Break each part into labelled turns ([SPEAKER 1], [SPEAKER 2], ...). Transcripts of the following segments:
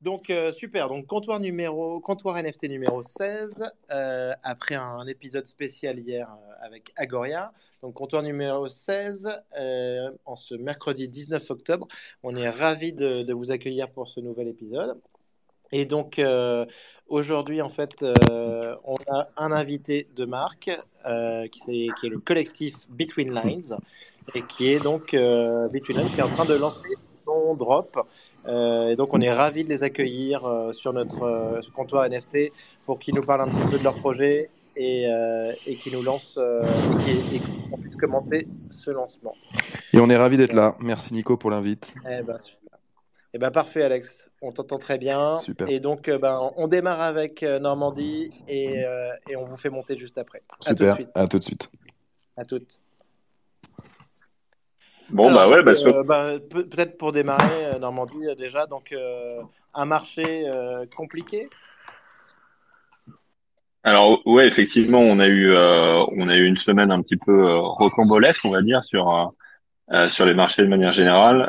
[SPEAKER 1] Donc, euh, super. Donc, comptoir, numéro, comptoir NFT numéro 16, euh, après un, épisode spécial hier euh, avec Agoria. Donc, comptoir numéro 16, en ce mercredi 19 octobre. On est ravis de, vous accueillir pour ce nouvel épisode. Et donc, aujourd'hui, en fait, on a un invité de marque qui, est, qui, est, le collectif Between Lines et qui est donc Between Lines qui est en train de lancer drop euh, et donc, on est ravis de les accueillir euh, sur notre euh, comptoir NFT pour qu'ils nous parlent un petit peu de leur projet et, et qu'ils nous lancent et, qu'on puisse commenter ce lancement.
[SPEAKER 2] Et on est ravis d'être là. Merci Nico pour l'invite.
[SPEAKER 1] Eh ben, eh ben, parfait Alex, on t'entend très bien.
[SPEAKER 2] Super.
[SPEAKER 1] Et donc ben, on démarre avec Normandie et, et, on vous fait monter juste après.
[SPEAKER 2] Super, à tout de suite.
[SPEAKER 1] À toutes.
[SPEAKER 3] Bon, bah ouais, bah,
[SPEAKER 1] euh, bah peut-être pour démarrer, euh, Normandie, euh, déjà, donc un marché compliqué?
[SPEAKER 3] Alors, ouais, effectivement, on a eu, on a eu une semaine un petit peu rocambolesque, on va dire, sur, sur les marchés de manière générale,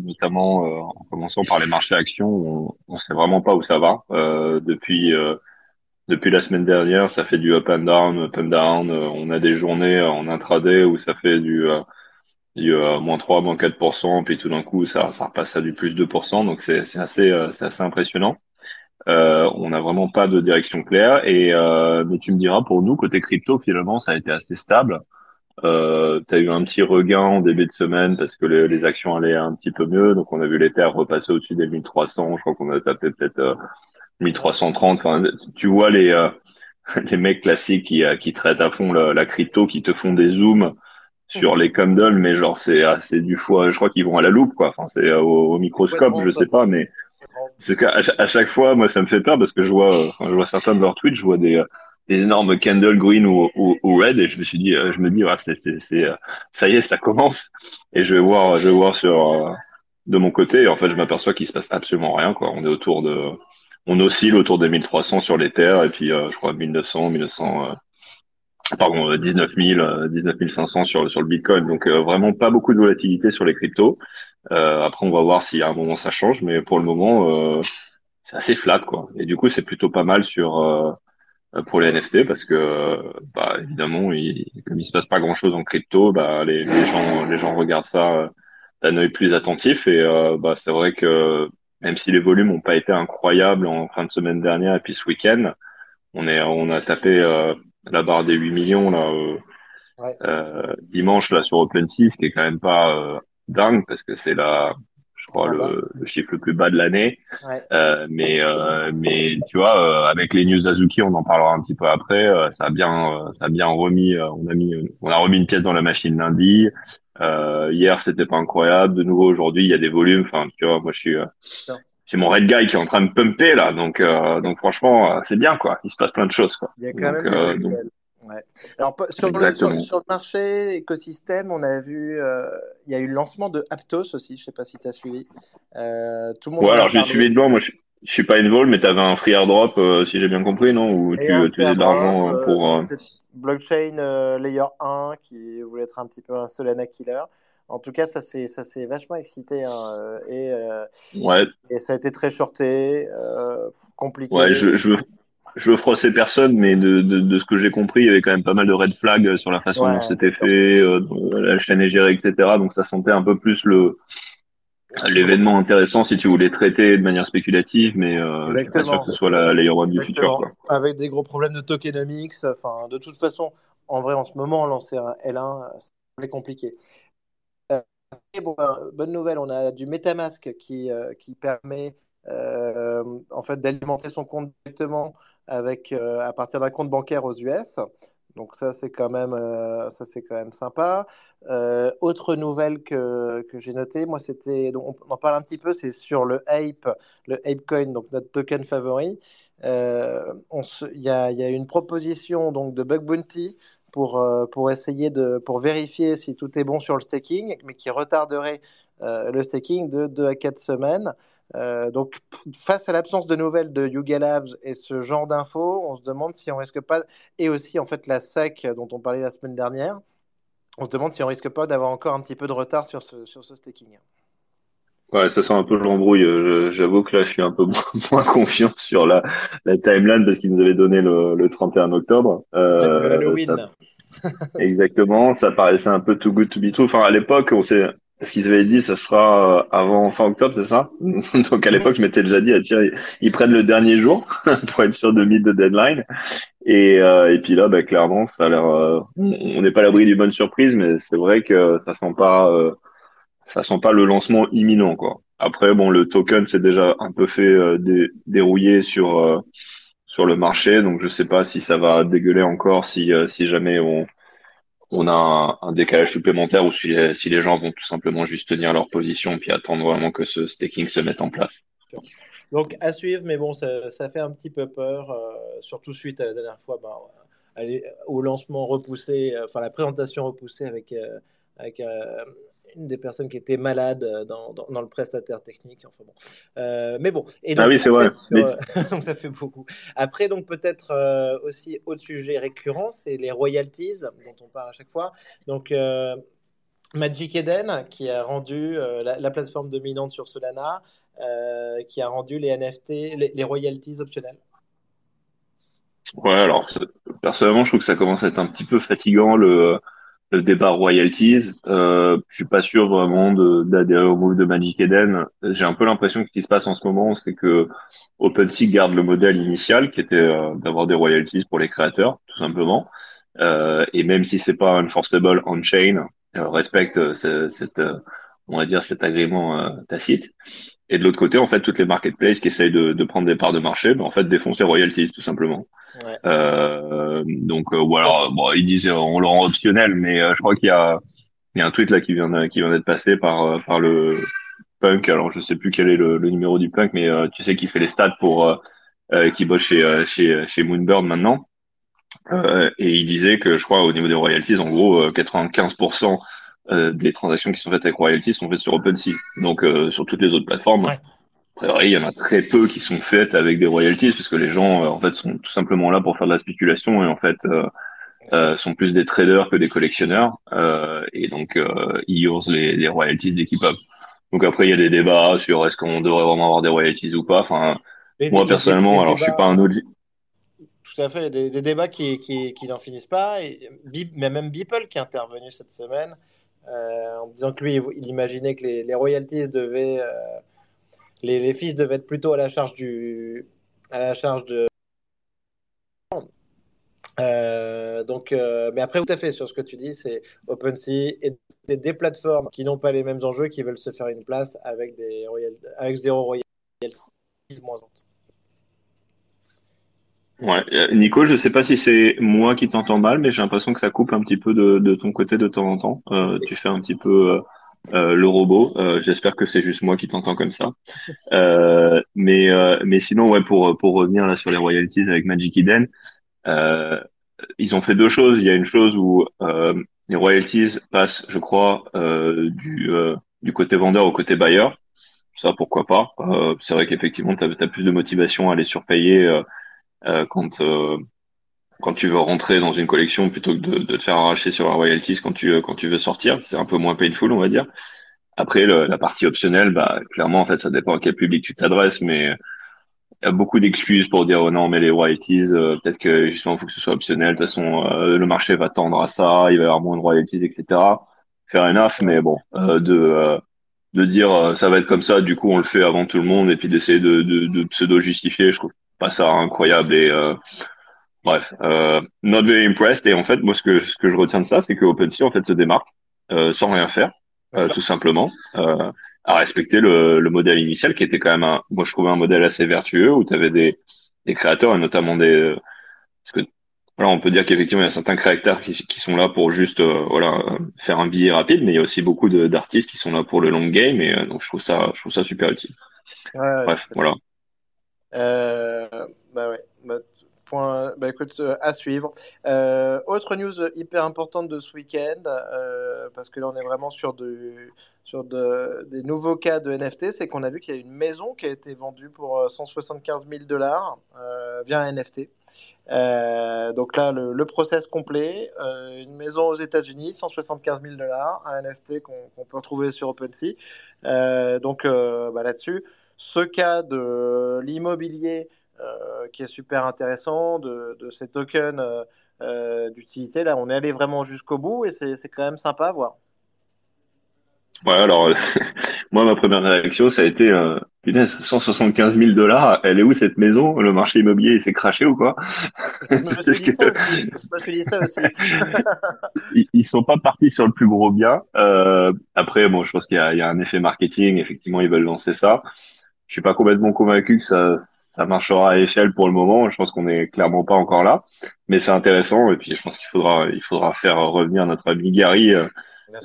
[SPEAKER 3] notamment en commençant par les marchés actions. On ne sait vraiment pas où ça va. depuis, depuis la semaine dernière, ça fait du up and down, up and down. on a des journées en intraday où ça fait du il y a moins 3, moins 4%, puis tout d'un coup, ça, ça repasse à du plus 2%. Donc, c'est assez, euh, assez impressionnant. Euh, on n'a vraiment pas de direction claire. Et euh, mais tu me diras, pour nous, côté crypto, finalement, ça a été assez stable. Euh, tu as eu un petit regain en début de semaine parce que les, les, actions allaient un petit peu mieux. Donc, on a vu les terres repasser au-dessus des 1300. Je crois qu'on a tapé peut-être euh, 1330. Enfin, tu vois les, euh, les mecs classiques qui, qui traitent à fond la, la crypto, qui te font des zooms sur les candles, mais genre c'est c'est du foie. Je crois qu'ils vont à la loupe, quoi. Enfin, c'est au, microscope, je sais pas, mais c'est qu'à à chaque fois, moi, ça me fait peur parce que je vois, je vois certains de leurs tweets, je vois des, des énormes candles green ou, ou, ou, red, et je me suis dit, je me dis, ah, c'est c'est ça y est, ça commence. Et je vais voir, je vais voir sur de mon côté, et en fait, je m'aperçois qu'il se passe absolument rien, quoi. On est autour de, on oscille autour des 1300 sur les terres, et puis je crois 1900, 1900 pardon, 19 000, 19 500 sur, sur le Bitcoin. Donc euh, vraiment pas beaucoup de volatilité sur les cryptos. Euh, après, on va voir si à un moment ça change, mais pour le moment, euh, c'est assez flat, quoi. Et du coup, c'est plutôt pas mal sur euh, pour les NFT parce que, bah, évidemment, il, comme il se passe pas grand-chose en crypto, bah, les, gens, les gens regardent ça d'un œil plus attentif. Et bah, c'est vrai que même si les volumes n'ont pas été incroyables en fin de semaine dernière et puis ce week-end, on est, on a tapé la barre des 8 millions là euh, euh, dimanche là sur OpenSea, ce qui est quand même pas euh, dingue parce que c'est la je crois le, le, chiffre le plus bas de l'année. Euh, mais euh, mais tu vois, avec les news Azuki, on en parlera un petit peu après. ça a bien ça a bien remis. on a mis on a remis une pièce dans la machine lundi. hier, c'était pas incroyable. De nouveau aujourd'hui, il y a des volumes. Enfin, tu vois, moi je suis c'est mon red guy qui est en train de pumper là, donc euh, donc franchement euh, c'est bien quoi. Il se passe plein de choses quoi.
[SPEAKER 1] Il y a quand même euh, donc... ouais. Alors sur le, sur, le, marché écosystème, on a vu, euh, il y a eu le lancement de Aptos aussi. Je sais pas si tu as suivi.
[SPEAKER 3] Tout le monde. Ouais, alors j'ai suivi devant. Moi, je, je suis pas involved, mais tu avais un free airdrop, si j'ai bien compris, non? Où tu, tu faisais de l'argent pour.
[SPEAKER 1] Blockchain Layer 1 qui voulait être un petit peu un Solana killer. En tout cas, ça s'est ça c'est vachement excité hein, euh, et, euh,
[SPEAKER 3] ouais.
[SPEAKER 1] et ça a été très shorté, euh, compliqué.
[SPEAKER 3] Ouais, je, je veux je veux froisser personne, mais de, de, de ce que j'ai compris, il y avait quand même pas mal de red flags sur la façon dont c'était fait, euh, la chaîne est gérée, etc. Donc ça sentait un peu plus le l'événement intéressant si tu voulais traiter de manière spéculative, mais euh, je suis pas sûr que ce soit la layer one du futur. Quoi.
[SPEAKER 1] Avec des gros problèmes de tokenomics, enfin de toute façon, en vrai, en ce moment, lancer un L1, c'est compliqué. Ben, bonne nouvelle, on a du MetaMask qui, euh, qui permet euh, en fait d'alimenter son compte directement avec euh, à partir d'un compte bancaire aux US. Donc ça c'est quand même ça c'est quand même sympa. autre nouvelle que, que j'ai notée, moi c'était on en parle un petit peu, c'est sur le Ape, le ApeCoin, donc notre token favori. Il y a, y, a, une proposition donc de Bug Bounty pour, euh, pour essayer de pour vérifier si tout est bon sur le staking, mais qui retarderait euh, le staking de 2 à 4 semaines. Euh, donc, face à l'absence de nouvelles de Yuga Labs et ce genre d'infos, on se demande si on risque pas, et aussi en fait la SEC dont on parlait la semaine dernière, on se demande si on risque pas d'avoir encore un petit peu de retard sur ce, sur ce staking.
[SPEAKER 3] Ouais, ça sent un peu l'embrouille. J'avoue que là, je suis un peu moins, confiant sur la, la timeline parce qu'ils nous avaient donné le, le 31 octobre.
[SPEAKER 1] Euh, Halloween.
[SPEAKER 3] Exactement. Ça paraissait un peu too good to be true. Enfin, à l'époque, on s'est, ce qu'ils avaient dit, ça sera euh, avant fin octobre, c'est ça? Donc à l'époque, je m'étais déjà dit, ah, tiens, ils prennent le dernier jour pour être sûr de mid de deadline. Et, euh, et puis là, bah, clairement, ça a l'air. Euh, on n'est pas à l'abri d'une bonne surprise, mais c'est vrai que ça sent pas, ça sent pas le lancement imminent, quoi. Après, bon, le token s'est déjà un peu fait dérouiller sur sur le marché, donc je sais pas si ça va dégueuler encore, si si jamais on on a un, décalage supplémentaire ou si les, si les gens vont tout simplement juste tenir leur position puis attendre vraiment que ce staking se mette en place.
[SPEAKER 1] Donc à suivre, mais bon, ça, ça fait un petit peu peur, euh, surtout suite à la dernière fois, bah, au lancement repoussé, euh, enfin la présentation repoussée avec, euh, avec une des personnes qui était malade euh, dans, dans, le prestataire technique. Enfin bon. Euh, mais bon.
[SPEAKER 3] Et donc, ah oui, c'est vrai.
[SPEAKER 1] donc ça fait beaucoup. Après, donc peut-être euh, aussi autre sujet récurrent, c'est les royalties dont on parle à chaque fois. Donc Magic Eden qui a rendu la, plateforme dominante sur Solana, qui a rendu les NFT, les, les royalties optionnelles.
[SPEAKER 3] Ouais, alors personnellement, je trouve que ça commence à être un petit peu fatigant le le débat royalties. Euh, je suis pas sûr vraiment d'adhérer au move de Magic Eden. J'ai un peu l'impression que ce qui se passe en ce moment, c'est que OpenSea garde le modèle initial, qui était euh, d'avoir des royalties pour les créateurs, tout simplement. Euh, et même si c'est pas enforceable on-chain, euh, respecte euh, cette, on va dire, cet agrément tacite. Et de l'autre côté, en fait, toutes les marketplaces qui essayent de, de prendre des parts de marché, ben, en fait, défoncent les royalties, tout simplement. Ouais. Euh, donc, euh, ou alors, bon, ils disent on le rend optionnel, mais euh, je crois qu'il y a, il y a un tweet là qui vient, qui vient d'être passé par, euh, par le punk. Alors, je sais plus quel est le, le numéro du punk, mais tu sais qui fait les stats pour, qui bosse chez, chez, chez Moonbird maintenant. et il disait que je crois au niveau des royalties, en gros, 95% euh, des transactions qui sont faites avec royalties sont faites sur OpenSea. Donc euh, sur toutes les autres plateformes, ouais. il y en a très peu qui sont faites avec des royalties parce que les gens euh, en fait sont tout simplement là pour faire de la spéculation et en fait sont plus des traders que des collectionneurs et donc ils usent les, les royalties dès qu'ils peuvent. Donc après il y a des débats sur est-ce qu'on devrait vraiment avoir des royalties ou pas. Enfin moi personnellement, alors je suis pas un autre
[SPEAKER 1] tout à fait, des, des débats qui, qui, qui n'en finissent pas. Et, mais même Beeple qui est intervenu cette semaine en disant que lui, il imaginait que les, royalties devaient. Euh, les, les, fils devaient être plutôt à la charge du. à la charge de. Euh, donc, mais après, tout à fait sur ce que tu dis, c'est OpenSea et des, plateformes qui n'ont pas les mêmes enjeux, qui veulent se faire une place avec des avec zéro royalties moins
[SPEAKER 3] Ouais, euh, Nico, je sais pas si c'est moi qui t'entends mal, mais j'ai l'impression que ça coupe un petit peu de, de ton côté de temps en temps. Euh, tu fais un petit peu euh, euh le robot. J'espère que c'est juste moi qui t'entends comme ça. mais mais sinon, ouais, pour pour revenir là sur les royalties avec Magic Eden, ils ont fait deux choses. Il y a une chose où les royalties passent, je crois, du du côté vendeur au côté bailleur. Ça, pourquoi pas. c'est vrai qu'effectivement, tu as, plus de motivation à les surpayer euh, quand euh, quand tu veux rentrer dans une collection plutôt que de, te faire arracher sur la royalties quand tu quand tu veux sortir, c'est un peu moins painful, on va dire. Après, la partie optionnelle, bah clairement, en fait, ça dépend à quel public tu t'adresses, mais il y a beaucoup d'excuses pour dire oh non, mais les royalties, euh, peut-être que justement, il faut que ce soit optionnel. De toute façon, le marché va tendre à ça, il va y avoir moins de royalties, etc. Faire enough, mais bon, de de dire ça va être comme ça, du coup, on le fait avant tout le monde, et puis d'essayer de, de, de pseudo justifier, je trouve pas ça incroyable et euh, bref, euh, not very impressed. Et en fait, moi, ce que ce que je retiens de ça, c'est que OpenSea en fait se démarque euh, sans rien faire, tout simplement, à respecter le, le modèle initial qui était quand même un, moi je trouvais un modèle assez vertueux où tu avais des des créateurs et notamment des parce que voilà, on peut dire qu'effectivement il y a certains créateurs qui, qui sont là pour juste voilà faire un billet rapide, mais il y a aussi beaucoup d'artistes qui sont là pour le long game et donc je trouve ça je trouve ça super utile. Ouais, Bref, voilà.
[SPEAKER 1] Euh, bah ouais. Bah, Point, bah écoute, à suivre. autre news hyper importante de ce week-end, parce que là on est vraiment sur de, sur de, des nouveaux cas de NFT, c'est qu'on a vu qu'il y a une maison qui a été vendue pour 175 euh, 000 dollars euh, via un NFT. Euh, donc là, le, process complet, une maison aux États-Unis, 175 000 dollars, un NFT qu'on peut retrouver sur OpenSea. donc bah, là-dessus, ce cas de l'immobilier qui est super intéressant, de, de ces tokens d'utilité, là, on est allé vraiment jusqu'au bout et c'est quand même sympa à voir.
[SPEAKER 3] Ouais, alors, moi, ma première réaction, ça a été, euh, punaise, 175 000 dollars, elle est où cette maison? Le marché immobilier, il s'est craché ou quoi?
[SPEAKER 1] Je me suis dit ça aussi.
[SPEAKER 3] ils, ils sont pas partis sur le plus gros bien. Euh, après, bon, je pense qu'il y a un effet marketing. Effectivement, ils veulent lancer ça. Je suis pas complètement convaincu que ça, ça marchera à échelle pour le moment. Je pense qu'on est clairement pas encore là, mais c'est intéressant. Et puis, je pense qu'il faudra, il faudra faire revenir notre ami Gary, euh,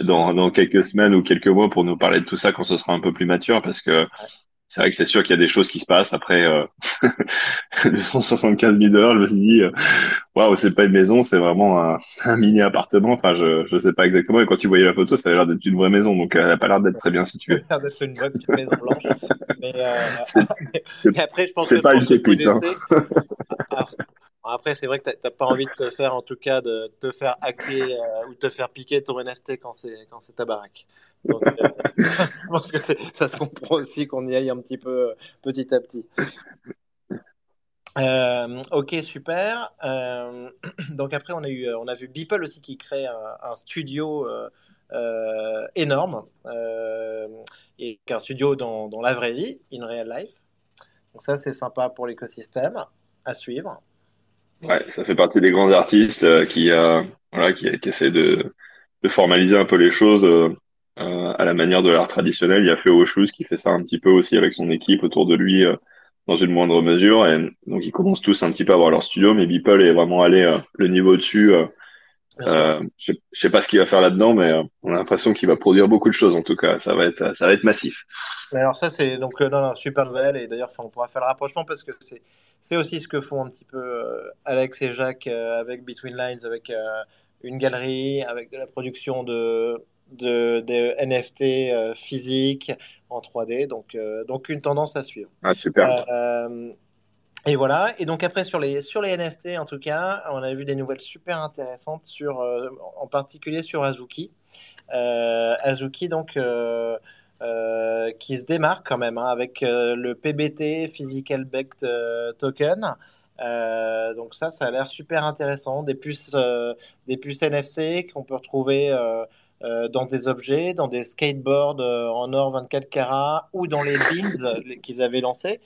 [SPEAKER 3] dans, dans, quelques semaines ou quelques mois pour nous parler de tout ça quand ce sera un peu plus mature parce que c'est vrai que c'est sûr qu'il y a des choses qui se passent. Après euh, 175 000 dollars je me suis dit euh, waouh c'est pas une maison c'est vraiment un, un, mini appartement. Enfin je je sais pas exactement. Et quand tu voyais la photo ça a l'air d'être une vraie maison. Donc elle a pas l'air d'être très bien située.
[SPEAKER 1] Ça a l'air d'être une vraie petite maison blanche. Mais, euh, mais, après je pense que
[SPEAKER 3] pas une pépite hein.
[SPEAKER 1] Après, c'est vrai que tu n'as pas envie de te faire, en tout cas, de te faire hacker euh, ou te faire piquer ton NFT quand c'est ta baraque. Donc, euh, je pense que ça se comprend aussi qu'on y aille un petit peu petit à petit. Euh, ok, super. donc après, on a eu, on a vu Beeple aussi qui crée un, studio énorme et un studio dans, dans la vraie vie, in real life. Donc ça, c'est sympa pour l'écosystème à suivre.
[SPEAKER 3] Ouais, ça fait partie des grands artistes euh, qui, euh, voilà, qui, qui essaient de, de, formaliser un peu les choses euh, euh à la manière de l'art traditionnel. Il y a Feo Shoes qui fait ça un petit peu aussi avec son équipe autour de lui dans une moindre mesure. Et donc ils commencent tous un petit peu à avoir leur studio, mais Beeple est vraiment allé le niveau dessus. Je, je sais pas ce qu'il va faire là-dedans, mais on a l'impression qu'il va produire beaucoup de choses. En tout cas, ça va être, ça va être massif.
[SPEAKER 1] Alors ça, c'est donc non, non, super nouvelle. Et d'ailleurs, on pourra faire le rapprochement parce que c'est c'est aussi ce que font un petit peu euh, Alex et Jacques euh, avec Between Lines, avec euh, une galerie, avec de la production de, de, NFT physiques en 3D. Donc, donc une tendance à suivre.
[SPEAKER 3] Ah, super.
[SPEAKER 1] et voilà. Et donc après sur les sur les NFT, en tout cas, on a vu des nouvelles super intéressantes sur, en particulier sur Azuki. Azuki donc. Euh, qui se démarque quand même hein, avec euh, le PBT, Physical Backed euh, Token. donc ça, ça a l'air super intéressant. Des puces, des puces NFC qu'on peut retrouver dans des objets, dans des skateboards en or 24 carats ou dans les beans qu'ils avaient lancés.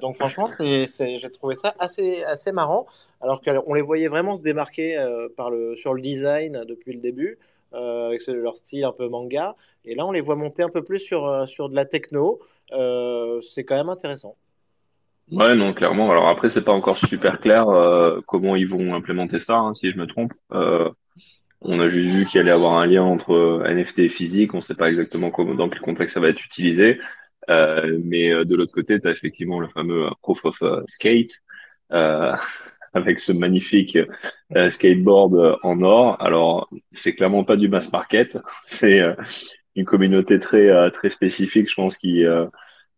[SPEAKER 1] donc franchement, j'ai trouvé ça assez, assez marrant, alors qu'on les voyait vraiment se démarquer sur le design depuis le début. Euh, avec leur style un peu manga. Et là, on les voit monter un peu plus sur, euh, sur de la techno. Euh, c'est quand même intéressant.
[SPEAKER 3] Ouais, non, clairement. Alors après, c'est pas encore super clair comment ils vont implémenter ça, hein, si je me trompe. on a juste vu qu'il allait avoir un lien entre NFT et physique. On sait pas exactement comment, dans quel contexte ça va être utilisé. mais de l'autre côté, tu as effectivement le fameux proof of skate avec ce magnifique euh, skateboard euh, en or. Alors, c'est clairement pas du mass market, c'est euh, une communauté très très spécifique, je pense, qui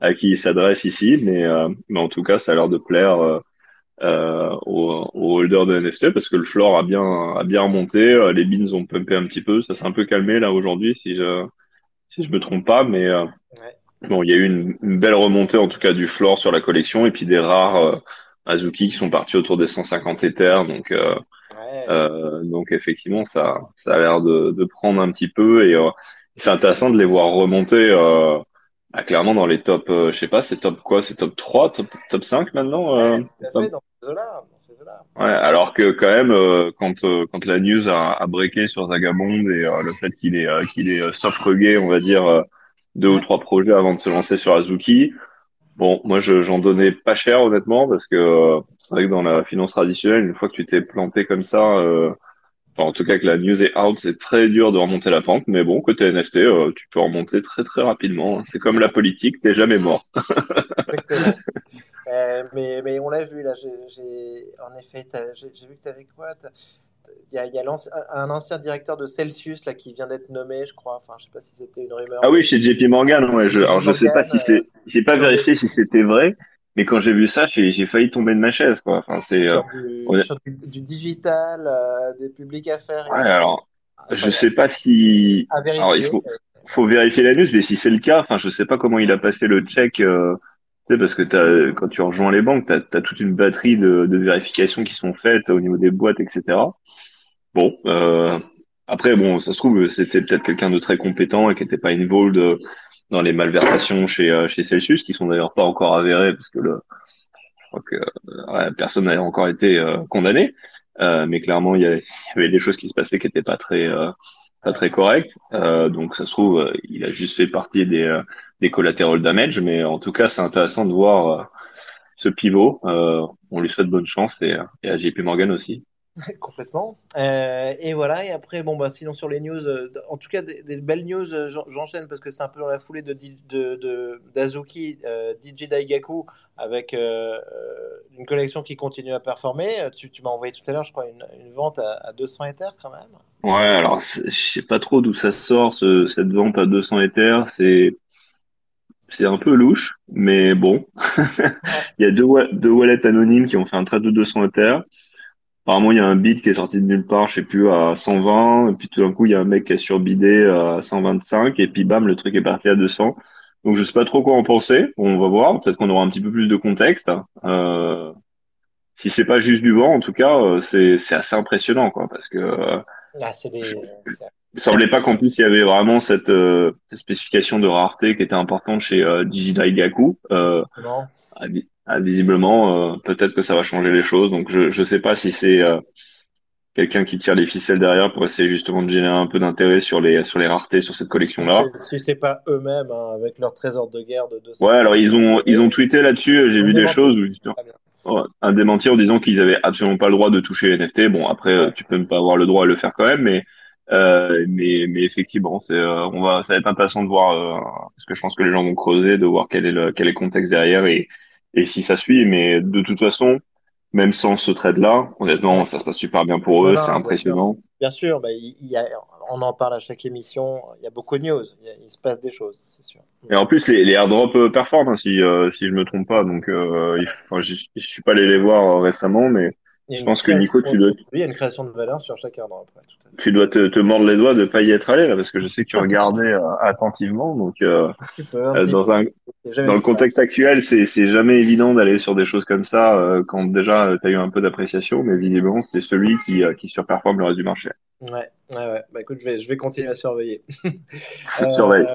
[SPEAKER 3] à qui il s'adresse ici, mais mais en tout cas, ça a l'air de plaire aux, aux holders de NFT parce que le floor a bien a bien remonté, les bins ont pumpé un petit peu, ça s'est un peu calmé là aujourd'hui, si je si je me trompe pas, mais bon, il y a eu une, une, belle remontée en tout cas du floor sur la collection. Et puis des rares Azuki qui sont partis autour des 150 Ethers. Donc, euh, euh, donc effectivement, ça, ça a l'air de, de, prendre un petit peu et euh, c'est intéressant de les voir remonter euh, bah, clairement dans les top, euh, je sais pas, c'est top quoi, c'est top 3, top, top 5 maintenant.
[SPEAKER 1] Euh, ouais, dans
[SPEAKER 3] Ouais, alors que quand même, quand quand la news a, a breaké sur Zagabond et le fait qu'il est qu'il est soft on va dire deux ou trois projets avant de se lancer sur Azuki, Bon, moi, j'en donnais pas cher, honnêtement, parce que euh, c'est vrai que dans la finance traditionnelle, une fois que tu t'es planté comme ça, euh, enfin, en tout cas que la news est out, c'est très dur de remonter la pente. Mais bon, côté NFT, euh, tu peux remonter très très rapidement. C'est comme la politique, t'es jamais mort.
[SPEAKER 1] Exactement. mais, mais on l'a vu là. J'ai, en effet, j'ai vu que tu avais quoi il y a, y a un ancien directeur de Celsius là, qui vient d'être nommé, je crois. Enfin, je sais pas si c'était une rumeur.
[SPEAKER 3] Ah oui, chez JP Morgan. Ouais. Je, alors, je sais pas si c'est. J'ai pas vérifié si c'était vrai, mais quand j'ai vu ça, j'ai failli tomber de ma chaise, quoi. Enfin, c'est.
[SPEAKER 1] Sur, du, digital, des publics affaires.
[SPEAKER 3] Ouais, alors. Je sais pas si. Alors, il faut, faut vérifier la news, mais si c'est le cas, enfin, je sais pas comment il a passé le check. Euh, sais, parce que as, quand tu rejoins les banques, tu as, toute une batterie de, de, vérifications qui sont faites au niveau des boîtes, etc. Bon, euh, après, bon, ça se trouve, c'était peut-être quelqu'un de très compétent et qui n'était pas involved euh, dans les malversations chez, euh, chez Celsius, qui sont d'ailleurs pas encore avérées, parce que le, je crois que ouais, personne n'a encore été condamné. Euh, mais clairement, il y, avait des choses qui se passaient qui n'étaient pas très euh, pas très correctes. Euh, donc ça se trouve, il a juste fait partie des des collateral damage, mais en tout cas, c'est intéressant de voir ce pivot. on lui souhaite bonne chance et, et à JP Morgan aussi.
[SPEAKER 1] Complètement. Euh, et voilà, et après, bon, bah, sinon sur les news, euh, en tout cas des, belles news, euh, j'enchaîne parce que c'est un peu dans la foulée de, de, d'Azuki, DJ Daigaku, avec une collection qui continue à performer. Tu, tu m'as envoyé tout à l'heure, je crois, une, une vente à, 200 Ethers quand même.
[SPEAKER 3] Ouais, alors je sais pas trop d'où ça sort, cette vente à 200 Ethers. C'est. C'est un peu louche, mais bon. Il y a deux, deux wallets anonymes qui ont fait un trade de 200 Ethers. Apparemment, il y a un bid qui est sorti de nulle part, je sais plus, à 120, et puis tout d'un coup, il y a un mec qui a surbidé à 125, et puis bam, le truc est parti à 200. Donc, je sais pas trop quoi en penser. on va voir. Peut-être qu'on aura un petit peu plus de contexte. Euh, si c'est pas juste du vent, en tout cas, euh, c'est, assez impressionnant, quoi, parce que euh, ah, des... il semblait pas qu'en plus il y avait vraiment cette, euh, cette, spécification de rareté qui était importante chez euh, Digidaigaku. Euh, non. Ah, visiblement, euh, peut-être que ça va changer les choses. Donc, je ne sais pas si c'est euh, quelqu'un qui tire les ficelles derrière pour essayer justement de générer un peu d'intérêt sur les sur les raretés sur cette collection-là.
[SPEAKER 1] Si c'est pas eux-mêmes hein, avec leur trésor de guerre de
[SPEAKER 3] 200. Ouais, alors ils ont ils ont tweeté là-dessus. J'ai vu des choses un démenti en disant qu'ils avaient absolument pas le droit de toucher les NFT. Bon, après, tu peux ne pas avoir le droit de le faire quand même, mais euh, mais, mais effectivement, c'est, on va, ça va être intéressant de voir, parce que je pense que les gens vont creuser, de voir quel est le, quel est le contexte derrière et, et si ça suit. Mais de toute façon, même sans ce trade-là, honnêtement, ça se passe super bien pour eux, c'est impressionnant.
[SPEAKER 1] Bien sûr, bah, il y a, on en parle à chaque émission, il y a beaucoup de news, il, se passe des choses, c'est sûr.
[SPEAKER 3] Et en plus, les, les airdrops euh, performent, hein, si, euh, si je me trompe pas. Donc, euh, je suis pas allé les voir récemment, mais je pense que Nico, tu dois.
[SPEAKER 1] Oui, il y a une création de valeur sur chaque airdrop.
[SPEAKER 3] tu dois te, te, mordre les doigts de pas y être allé là, parce que je sais que tu regardais euh, attentivement. Donc, euh, euh dans un dans le contexte actuel, c'est c'est jamais évident d'aller sur des choses comme ça euh, quand déjà tu as eu un peu d'appréciation, mais visiblement c'est celui qui qui surperforme le reste du marché.
[SPEAKER 1] Ouais, ouais, ouais. Bah écoute, je vais je vais continuer à surveiller.
[SPEAKER 3] Surveille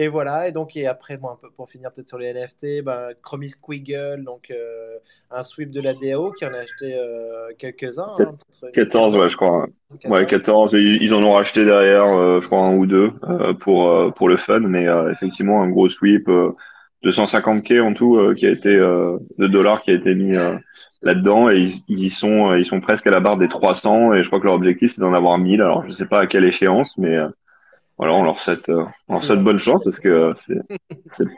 [SPEAKER 1] et voilà, et donc et après, bon, un peu pour finir peut-être sur les NFT, bah, Chromie Squiggle, donc euh, un sweep de la DAO qui en a acheté euh, quelques-uns.
[SPEAKER 3] Hein, 14, ouais, je crois. 14. Ouais, 14. Ils en ont racheté derrière, euh, je crois, un ou deux pour, pour le fun, mais effectivement, un gros sweep. 250K en tout qui a été de dollars qui a été mis là-dedans et ils, ils, sont ils sont presque à la barre des 300 et je crois que leur objectif c'est d'en avoir 1000 alors je sais pas à quelle échéance mais voilà, on leur souhaite, euh, on leur souhaite bonne chance parce que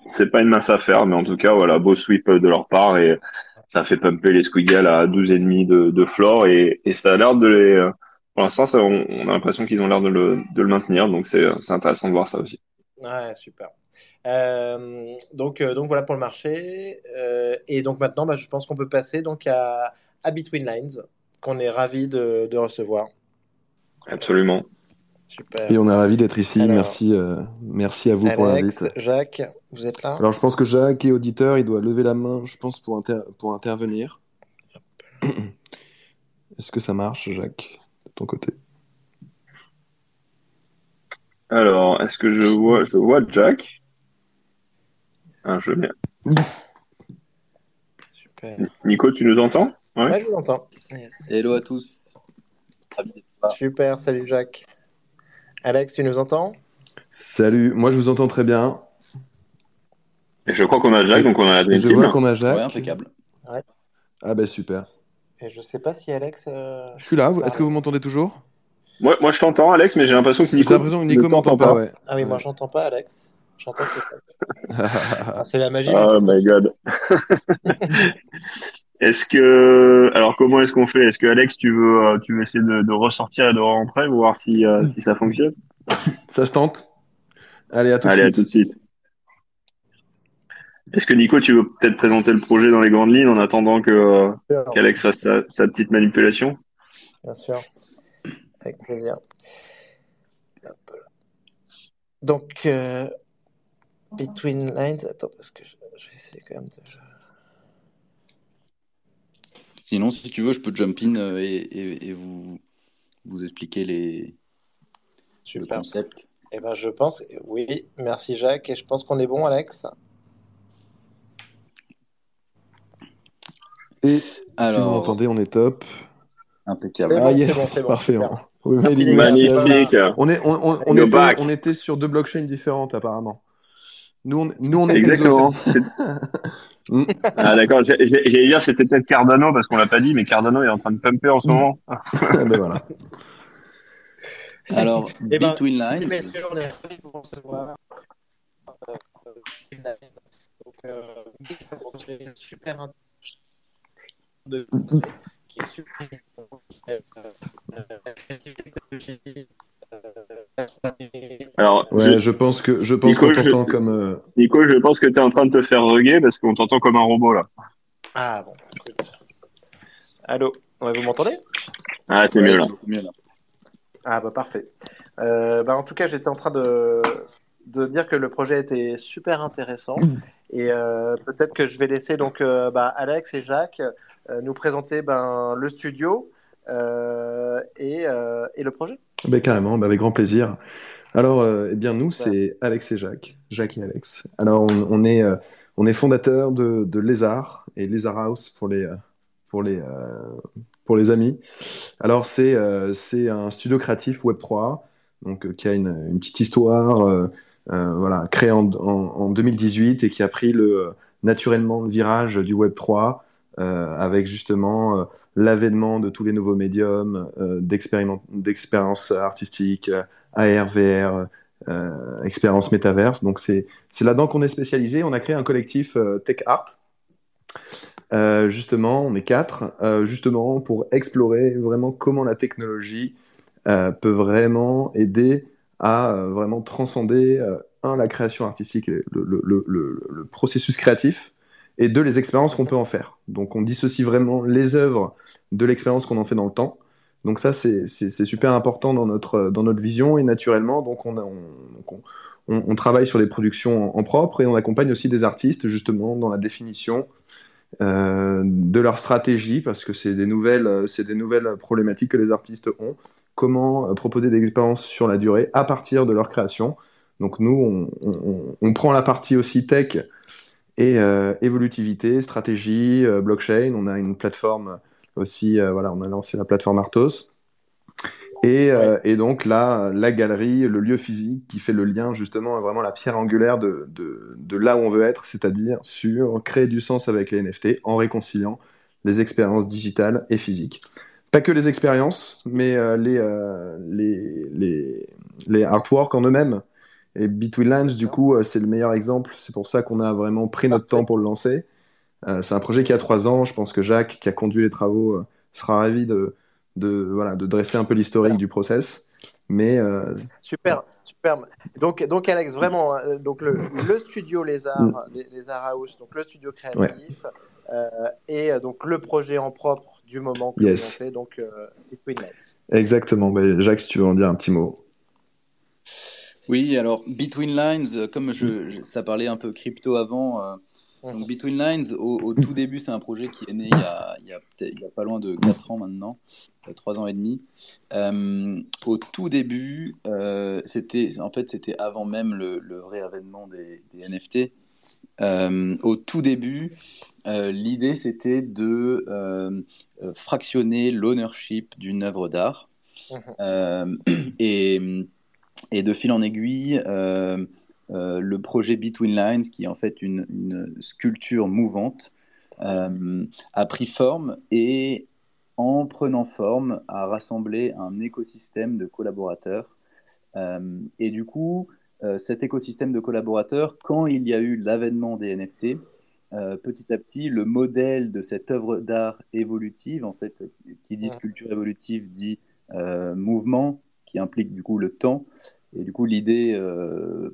[SPEAKER 3] c'est pas une mince affaire, mais en tout cas, voilà, beau sweep de leur part et ça fait pumper les Squiggle à 12,5 de, de floor et, et ça a l'air de les, euh, pour l'instant, on, on, a l'impression qu'ils ont l'air de le, de le maintenir, donc c'est intéressant de voir ça aussi.
[SPEAKER 1] Ouais, super. Euh, donc, euh, donc voilà pour le marché. Euh, et donc maintenant, bah, je pense qu'on peut passer donc à, à Between Lines, qu'on est ravi de, de recevoir.
[SPEAKER 3] Absolument.
[SPEAKER 2] Et on est ravi d'être ici. merci, euh, merci à vous pour l'invite.
[SPEAKER 1] Jacques, vous êtes là?
[SPEAKER 2] Alors je pense que Jacques est auditeur, il doit lever la main, je pense, pour, pour intervenir. Est-ce que ça marche, Jacques, de ton côté?
[SPEAKER 3] Alors, est-ce que je vois, je vois Jack ah. Super. Nico, tu nous entends?
[SPEAKER 1] Ouais. je vous entends.
[SPEAKER 4] Hello à tous.
[SPEAKER 1] Super, salut Jacques. Alex, tu nous entends?
[SPEAKER 2] Salut, moi je vous entends très bien.
[SPEAKER 3] Et je crois qu'on a Jacques, donc on a
[SPEAKER 2] Je vois qu'on a Jacques.
[SPEAKER 4] Ouais, impeccable.
[SPEAKER 2] Ah ben super.
[SPEAKER 1] Et je sais pas si Alex. Euh,
[SPEAKER 2] je suis là, est-ce que vous m'entendez toujours?
[SPEAKER 3] Moi, moi je t'entends Alex, mais j'ai l'impression que Nico.
[SPEAKER 2] J'ai l'impression que Nico m'entend pas, ouais.
[SPEAKER 1] Ah oui, moi j'entends pas Alex. J'entends que ah, c'est la magie.
[SPEAKER 3] Oh my god. est-ce que alors comment est-ce qu'on fait? Est-ce que Alex, tu veux euh, tu veux essayer de, ressortir et de rentrer voir si euh, si ça fonctionne?
[SPEAKER 2] Ça se tente. Allez à tout
[SPEAKER 3] Allez,
[SPEAKER 2] de
[SPEAKER 3] suite. à tout de suite. Est-ce que Nico, tu veux peut-être présenter le projet dans les grandes lignes en attendant que euh, qu'Alex fasse sa, sa petite manipulation?
[SPEAKER 1] Bien sûr, avec plaisir. Donc, euh, Between Lines, attends, parce que je, vais essayer quand même de.
[SPEAKER 4] Sinon, si tu veux, je peux jump in euh, et, vous, vous expliquer les
[SPEAKER 1] Super. le concept. Eh ben, je pense, oui, merci Jacques, et je pense qu'on est bon, Alex.
[SPEAKER 2] Et Alors, si vous m'entendez, on est top.
[SPEAKER 4] Impeccable.
[SPEAKER 2] Ah yes, parfait.
[SPEAKER 3] Magnifique.
[SPEAKER 2] On, est, on, on, on, était, on, était, sur deux blockchains différentes apparemment. Nous, on, nous, on est
[SPEAKER 3] Exactement. ah d'accord, j'allais dire c'était peut-être Cardano parce qu'on l'a pas dit, mais Cardano est en train de pumper en ce mm. moment.
[SPEAKER 2] ben voilà.
[SPEAKER 4] Alors, eh ben, Between Lines.
[SPEAKER 1] Recevoir. Euh, euh, super de qui est super
[SPEAKER 3] alors,
[SPEAKER 2] ouais, je... je... pense que je pense qu'on t'entend comme. Euh...
[SPEAKER 3] Nico, je pense que tu es en train de te faire rugger parce qu'on t'entend comme un robot là.
[SPEAKER 1] Ah bon. Allô, ouais, vous m'entendez?
[SPEAKER 3] Ah, c'est mieux, là.
[SPEAKER 1] Ah bah parfait. Euh, bah, en tout cas, j'étais en train de, de dire que le projet était super intéressant et euh, peut-être que je vais laisser donc euh, bah, Alex et Jacques euh, nous présenter ben, le studio euh, et, euh, et, le projet.
[SPEAKER 2] Ben, carrément, ben, avec grand plaisir. Alors, eh bien, nous, c'est Alex et Jacques, Jacques et Alex. Alors, on, est, on est fondateur de, de Lézard et Lézard House pour les, pour les, pour les amis. Alors, c'est c'est un studio créatif Web3, donc, qui a une, une petite histoire, voilà, créé en, en, en, 2018 et qui a pris le, naturellement le virage du Web3 euh, avec justement euh, l'avènement de tous les nouveaux médiums, euh, d'expériences artistiques, AR, VR, expérience métaverse. Donc c'est là-dedans qu'on est spécialisé. On a créé un collectif Tech Art. justement, on est quatre, justement pour explorer vraiment comment la technologie peut vraiment aider à vraiment transcender un la création artistique, le, le processus créatif, et deux, les expériences qu'on peut en faire. Donc on dissocie vraiment les œuvres de l'expérience qu'on en fait dans le temps. Donc ça, c'est super important dans notre, dans notre vision et naturellement, donc on, on, travaille sur des productions en, propre et on accompagne aussi des artistes justement dans la définition euh, de leur stratégie parce que c'est des des nouvelles problématiques que les artistes ont. Comment euh, proposer des expériences sur la durée à partir de leur création. Donc nous, on, prend la partie aussi tech et euh, évolutivité, stratégie, euh, blockchain. On a une plateforme aussi, euh, voilà, on a lancé la plateforme Artos. Et, et, donc là, la galerie, le lieu physique qui fait le lien justement, vraiment la pierre angulaire de, de, de là où on veut être, c'est-à-dire sur créer du sens avec les NFT en réconciliant les expériences digitales et physiques. Pas que les expériences, mais les, les, les, les artworks en eux-mêmes. Et Between Lines, du coup, euh, c'est le meilleur exemple. C'est pour ça qu'on a vraiment pris notre temps pour le lancer. Euh, c'est un projet qui a trois ans. Je pense que Jacques, qui a conduit les travaux, euh, sera ravi de, de, voilà, de dresser un peu l'historique du process. Mais
[SPEAKER 1] super, super. Donc, donc Alex, vraiment, donc le, le studio Lézard, mm. les, House, donc le studio créatif, et donc le projet en propre du moment que
[SPEAKER 2] yes.
[SPEAKER 1] vous lancez, donc Between Lines.
[SPEAKER 2] Exactement. Mais Jacques, si tu veux en dire un petit mot.
[SPEAKER 4] Oui, alors Between Lines, euh, comme je, ça parlait un peu crypto avant, euh, donc Between Lines, au, tout début, c'est un projet qui est né il y a, il y a, il y a pas loin de 4 ans maintenant, 3 ans et demi. Euh, au tout début, c'était en fait c'était avant même le, le vrai avènement des, des NFT. au tout début, l'idée c'était de fractionner l'ownership d'une œuvre d'art. et et de fil en aiguille, euh, euh, le projet Between Lines, qui est en fait une, sculpture mouvante, euh, a pris forme et en prenant forme, a rassemblé un écosystème de collaborateurs. et du coup, cet écosystème de collaborateurs, quand il y a eu l'avènement des NFT, petit à petit, le modèle de cette œuvre d'art évolutive, en fait, qui dit sculpture évolutive, dit mouvement, qui implique du coup le temps. Et du coup, l'idée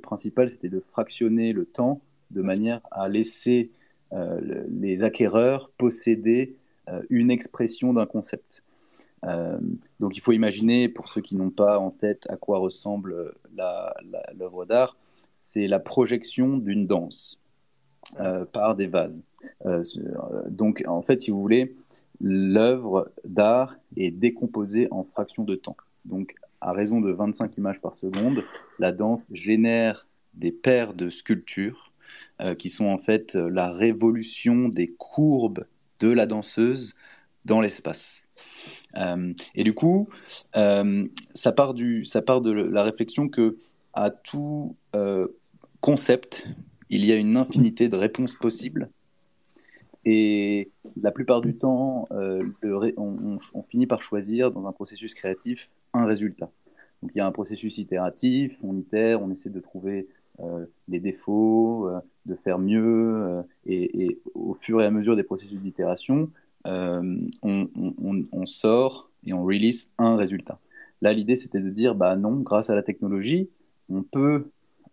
[SPEAKER 4] principale, c'était de fractionner le temps de manière à laisser les acquéreurs posséder une expression d'un concept. Euh, donc il faut imaginer, pour ceux qui n'ont pas en tête à quoi ressemble l'œuvre d'art, c'est la projection d'une danse euh, par des vases. Euh, donc en fait, si vous voulez, l'œuvre d'art est décomposée en fractions de temps. Donc à raison de 25 images par seconde, la danse génère des paires de sculptures qui sont en fait la révolution des courbes de la danseuse dans l'espace. Euh, et du coup, euh, ça, part du, de la réflexion que à tout euh, concept, il y a une infinité de réponses possibles. Et la plupart du temps, on, finit par choisir dans un processus créatif un résultat. Donc il y a un processus itératif, on itère, on essaie de trouver les défauts, de faire mieux, et, et, au fur et à mesure des processus d'itération, euh, on, sort et on release un résultat. Là, l'idée, c'était de dire, bah non, grâce à la technologie, on peut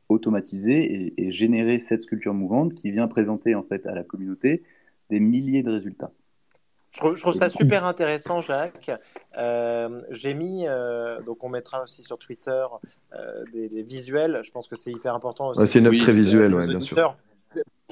[SPEAKER 4] automatiser et, générer cette sculpture mouvante qui vient présenter en fait à la communauté des milliers de résultats.
[SPEAKER 1] Je trouve, ça super intéressant, Jacques. Euh, j'ai mis, euh, donc on mettra aussi sur Twitter des, visuels. Je pense que c'est hyper important.
[SPEAKER 2] c'est une œuvre très visuelle, bien sûr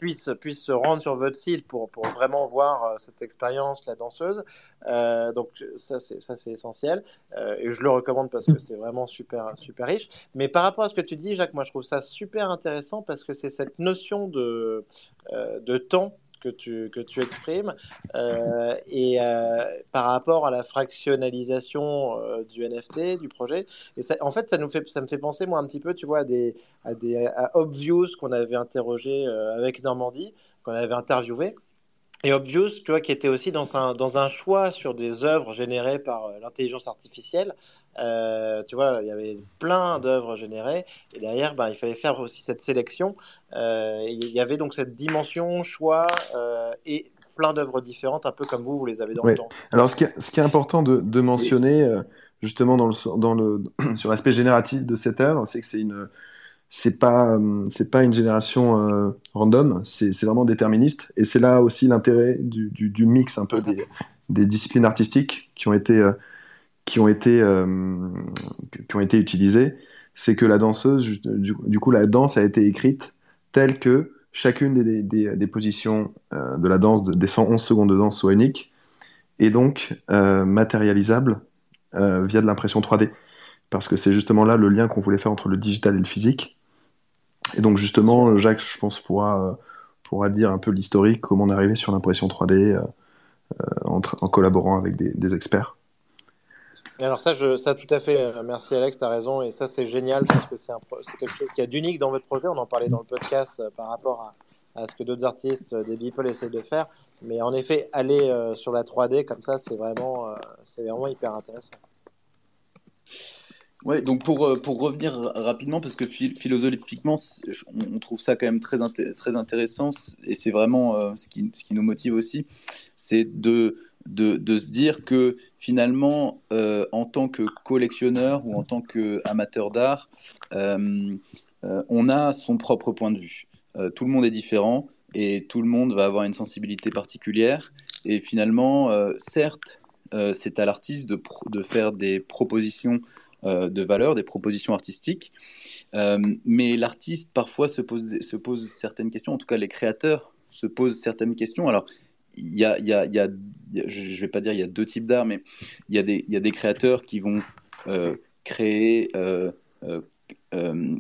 [SPEAKER 1] puisse, puisse se rendre sur votre site pour, pour vraiment voir euh, cette expérience, la danseuse. Euh, donc ça c'est essentiel euh, et je le recommande parce que c'est vraiment super super riche. Mais par rapport à ce que tu dis, Jacques, moi je trouve ça super intéressant parce que c'est cette notion de, de temps que tu, que tu exprimes. Euh, et euh, par rapport à la fractionnalisation euh, du NFT, du projet, et en fait, ça, nous fait, ça me fait penser, moi, un petit peu, tu vois, à des, à des Obvious qu'on avait interrogé avec Normandie, qu'on avait interviewé. Et Obvious, tu vois, qui était aussi dans un, dans un choix sur des œuvres générées par euh, l'intelligence artificielle. Euh, tu vois, il y avait plein d'œuvres générées. Et derrière, ben, il fallait faire aussi cette sélection. Euh, il y avait donc cette dimension, choix et plein d'œuvres différentes, un peu comme vous, vous les avez dans le temps.
[SPEAKER 2] Alors, ce qui est, ce qui est important de, de mentionner, justement, dans le, dans le, sur l'aspect génératif de cette œuvre, c'est que c'est une c'est pas euh, c'est pas une génération euh, random, c'est vraiment déterministe. Et c'est là aussi l'intérêt du, du, mix un peu des, disciplines artistiques qui ont été euh, qui ont été qui ont été utilisées. C'est que la danseuse, du, du, coup, la danse a été écrite telle que chacune des, des, des positions de la danse, des 111 secondes de danse, soit unique et donc matérialisable via de l'impression 3D parce que c'est justement là le lien qu'on voulait faire entre le digital et le physique. Et donc justement, Jacques, je pense, pourra, euh, pourra dire un peu l'historique, comment on est arrivé sur l'impression 3D euh, euh, en, en, collaborant avec des, des experts.
[SPEAKER 1] alors ça, je, ça tout à fait, merci Alex, tu as raison, et ça c'est génial, parce que c'est quelque chose qui est d'unique dans votre projet, on en parlait dans le podcast par rapport à, à ce que d'autres artistes, des people essayent de faire, mais en effet, aller sur la 3D comme ça, c'est vraiment, c'est vraiment hyper intéressant.
[SPEAKER 4] Ouais, donc pour, euh, pour revenir rapidement, parce que philosophiquement, on trouve ça quand même très, très intéressant, et c'est vraiment euh, ce, qui, ce qui nous motive aussi, c'est de, de, de, se dire que finalement, euh, en tant que collectionneur ou en tant qu'amateur d'art, on a son propre point de vue. tout le monde est différent, et tout le monde va avoir une sensibilité particulière, et finalement, certes, c'est à l'artiste de, de faire des propositions euh, de valeur, des propositions artistiques. Euh, mais l'artiste, parfois, se pose, se pose certaines questions, en tout cas les créateurs se posent certaines questions. Alors, il y a, y y a je ne vais pas dire il y a deux types d'art, mais il y, a des, créateurs qui vont euh, créer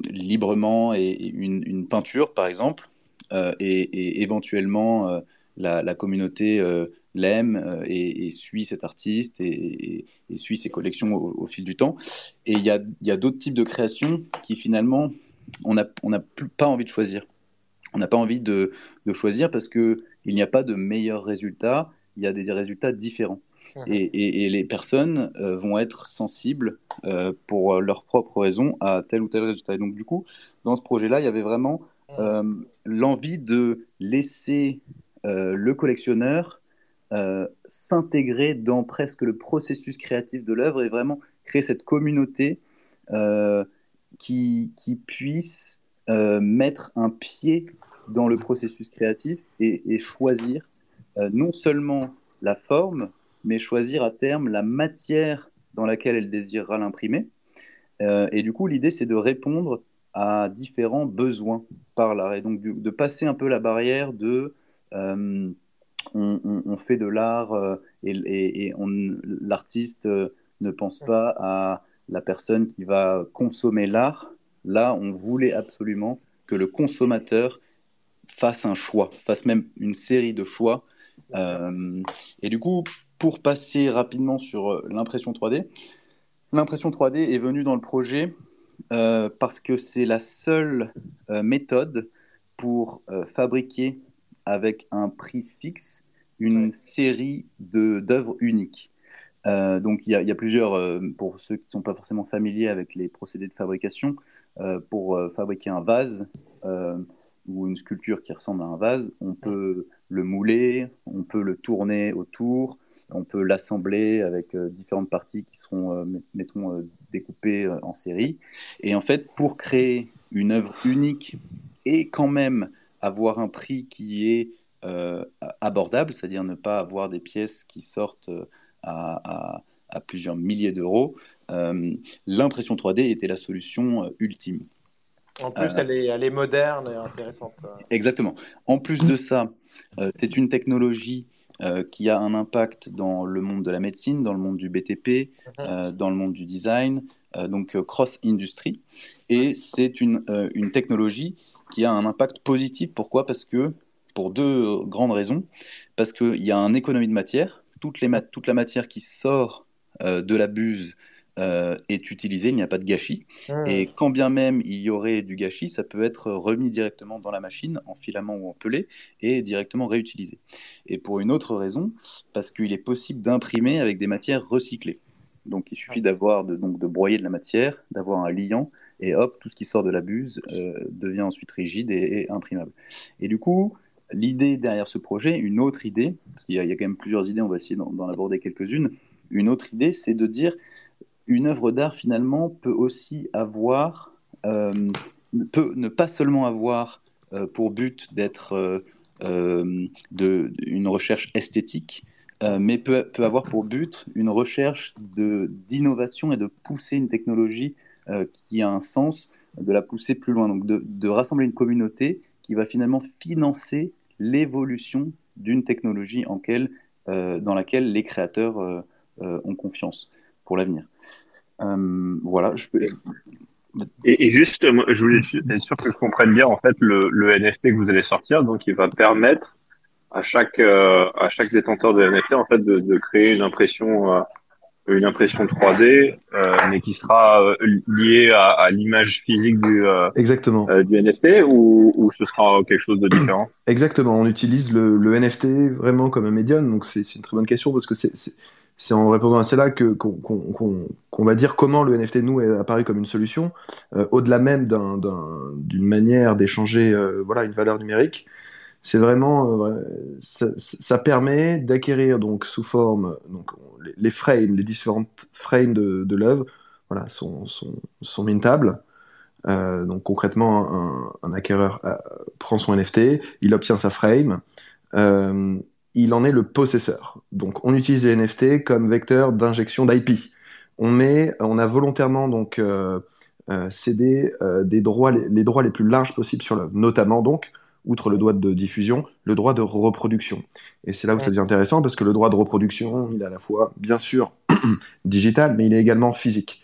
[SPEAKER 4] librement et, une, une, peinture, par exemple, et, éventuellement la communauté l'aime euh, et, suit cet artiste et, suit ses collections au, fil du temps. Et il y a, y a d'autres types de créations qui finalement, on n'a on pas envie de choisir. On n'a pas envie de, de, choisir parce qu'il n'y a pas de meilleurs résultats, il y a des, résultats différents. Mmh. Et, les personnes euh, vont être sensibles euh, pour leurs propres raisons à tel ou tel résultat. Et donc, du coup, dans ce projet-là, il y avait vraiment mmh. euh, l'envie de laisser le collectionneur s'intégrer dans presque le processus créatif de l'œuvre et vraiment créer cette communauté qui, qui, puisse mettre un pied dans le processus créatif et, choisir non seulement la forme, mais choisir à terme la matière dans laquelle elle désirera l'imprimer. Euh, et du coup, l'idée, c'est de répondre à différents besoins par là, et donc de passer un peu la barrière de euh, on, fait de l'art euh, et, et l'artiste ne pense pas à la personne qui va consommer l'art. Là, on voulait absolument que le consommateur fasse un choix, fasse même une série de choix. et du coup, pour passer rapidement sur euh, l'impression 3D, l'impression 3D est venue dans le projet euh, parce que c'est la seule euh, méthode pour fabriquer avec un prix fixe une série d'œuvres uniques. donc il y, y, a plusieurs, pour ceux qui ne sont pas forcément familiers avec les procédés de fabrication, pour fabriquer un vase ou une sculpture qui ressemble à un vase, on peut le mouler, on peut le tourner autour, on peut l'assembler avec euh, différentes parties qui seront, euh, mettons, euh, découpées en série. Et en fait, pour créer une œuvre unique et quand même avoir un prix qui est abordable, c'est-à-dire ne pas avoir des pièces qui sortent à, à plusieurs milliers d'euros, l'impression 3D était la solution ultime.
[SPEAKER 1] En plus, elle, est, elle, est, moderne et intéressante.
[SPEAKER 4] Exactement. En plus de ça, euh, c'est une technologie euh, qui a un impact dans le monde de la médecine, dans le monde du BTP, mhm. euh, dans le monde du design, donc cross-industrie. Et c'est une, une, technologie qui a un impact positif. Pourquoi? Parce que, pour deux grandes raisons. Parce qu'il y a un économie de matière. Toute, les toute la matière qui sort de la buse euh, est utilisé, il n'y a pas de gâchis. Ah. Et quand bien même il y aurait du gâchis, ça peut être remis directement dans la machine en filament ou en pelé et directement réutilisé. Et pour une autre raison, parce qu'il est possible d'imprimer avec des matières recyclées. Donc il suffit d'avoir de, donc de broyer de la matière, d'avoir un liant et hop, tout ce qui sort de la buse euh, devient ensuite rigide et, imprimable. Et du coup, l'idée derrière ce projet, une autre idée, parce qu'il y, a quand même plusieurs idées, on va essayer d'en aborder quelques-unes. Une autre idée, c'est de dire une œuvre d'art finalement peut aussi avoir, euh, peut ne pas seulement avoir euh, pour but d'être une recherche esthétique, mais peut, peut, avoir pour but une recherche d'innovation et de pousser une technologie qui a un sens, de la pousser plus loin, donc de, de rassembler une communauté qui va finalement financer l'évolution d'une technologie en quelle, dans laquelle les créateurs ont confiance pour l'avenir. Euh, voilà, je peux.
[SPEAKER 3] Et, juste, je voulais être sûr que je comprenne bien en fait le, NFT que vous allez sortir, donc il va permettre à chaque euh, à chaque détenteur de NFT en fait de, créer une impression euh, une impression 3D, mais qui sera liée à, l'image physique du
[SPEAKER 2] exactement
[SPEAKER 3] du NFT ou, ou, ce sera quelque chose de différent?
[SPEAKER 2] Exactement, on utilise le, le NFT vraiment comme un médium, donc c'est une très bonne question parce que c'est en répondant à cela que qu'on va dire comment le NFT nous est apparu comme une solution, euh, au-delà même d'une manière d'échanger euh, voilà une valeur numérique. C'est vraiment euh, ça, permet d'acquérir donc sous forme donc les, frames, les différentes frames de, de l'œuvre, voilà sont sont, sont mintables. donc concrètement, un, acquéreur prend son NFT, il obtient sa frame il en est le possesseur. Donc on utilise les NFT comme vecteur d'injection d'IP. On met, on a volontairement donc euh, euh, cédé euh, des droits, les, droits les plus larges possibles sur l'œuvre, notamment donc, outre le droit de diffusion, le droit de reproduction. Et c'est là où ça devient intéressant parce que le droit de reproduction, il est à la fois, bien sûr, digital, mais il est également physique.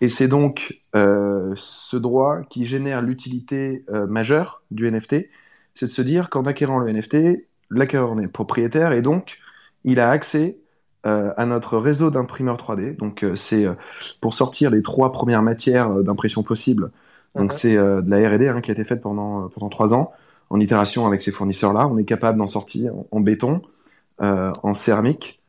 [SPEAKER 2] Et c'est donc ce droit qui génère l'utilité majeure du NFT, c'est de se dire qu'en acquérant le NFT, l'acquéreur est propriétaire et donc il a accès euh, à notre réseau d'imprimeurs 3D. Donc euh, c'est euh, pour sortir les trois premières matières d'impression possibles. Donc c'est de la R&D hein, qui a été faite pendant pendant trois ans en itération avec ces fournisseurs-là. On est capable d'en sortir en, béton, en céramique,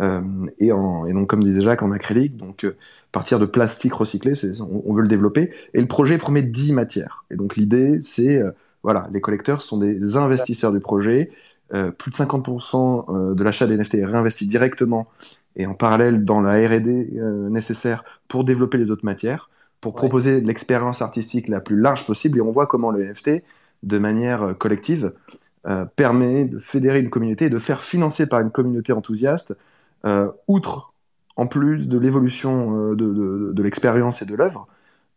[SPEAKER 2] et, et, donc, comme disait Jacques, en acrylique. Donc, partir de plastique recyclé, on, on, veut le développer. Et le projet promet 10 matières. Et donc, l'idée, c'est, voilà, les collecteurs sont des investisseurs du projet. plus de 50% de l'achat des NFT est réinvesti directement et en parallèle dans la R&D nécessaire pour développer les autres matières pour proposer l'expérience artistique la plus large possible. Et on voit comment le NFT, de manière euh, collective, euh, permet de fédérer une communauté et de faire financer par une communauté enthousiaste, euh, outre, en plus de l'évolution de, l'expérience et de l'œuvre,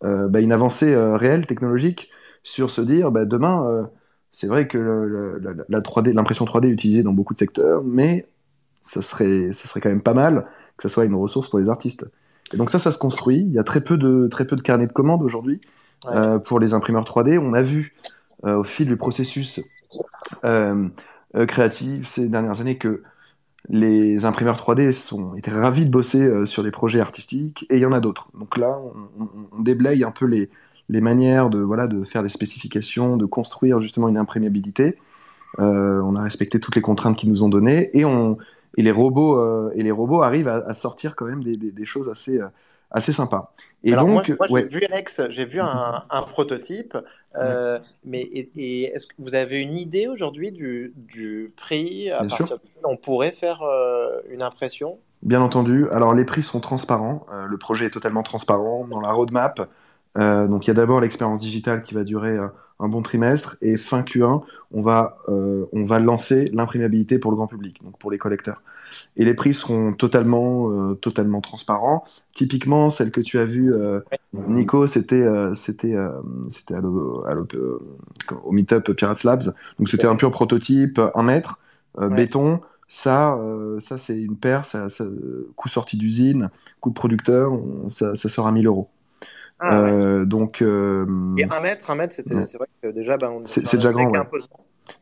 [SPEAKER 2] bah, une avancée réelle, technologique, sur se dire, bah, demain, c'est vrai que la, 3D, l'impression 3D est utilisée dans beaucoup de secteurs, mais ça serait, ça serait quand même pas mal que ce soit une ressource pour les artistes. Et donc ça, ça se construit. Il y a très peu de, très peu de carnets de commandes aujourd'hui euh, pour les imprimeurs 3D. On a vu au fil du processus euh, créatif ces dernières années que les imprimeurs 3D sont, étaient ravis de bosser sur des projets artistiques et il y en a d'autres. Donc là, on, déblaye un peu les, manières de, voilà, de faire des spécifications, de construire justement une imprémiabilité. on a respecté toutes les contraintes qu'ils nous ont données et les robots euh, arrivent à, sortir quand même des, choses assez euh, assez sympas.
[SPEAKER 1] Et donc, moi, j'ai vu Alex, j'ai vu un, un prototype, euh, mais et, est-ce que vous avez une idée aujourd'hui du, du, prix à partir sûr. on pourrait faire une impression?
[SPEAKER 2] Bien entendu. Alors les prix sont transparents. le projet est totalement transparent dans la roadmap. donc il y a d'abord l'expérience digitale qui va durer un bon trimestre et fin Q1, on va, euh, on va lancer l'imprimabilité pour le grand public, donc pour les collecteurs. Et les prix seront totalement, euh, totalement transparents. Typiquement, celle que tu as vue, euh, Nico, c'était c'était c'était au Meetup Pirates Labs. Donc c'était un pur prototype, un mètre, béton. Ça, ça c'est une paire, ça, coût sorti d'usine, coût de producteur, ça, ça sera 1000 euros. Ah,
[SPEAKER 1] euh, donc, euh, et un mètre, un mètre, c'est vrai que déjà, ben,
[SPEAKER 2] c'est déjà grand.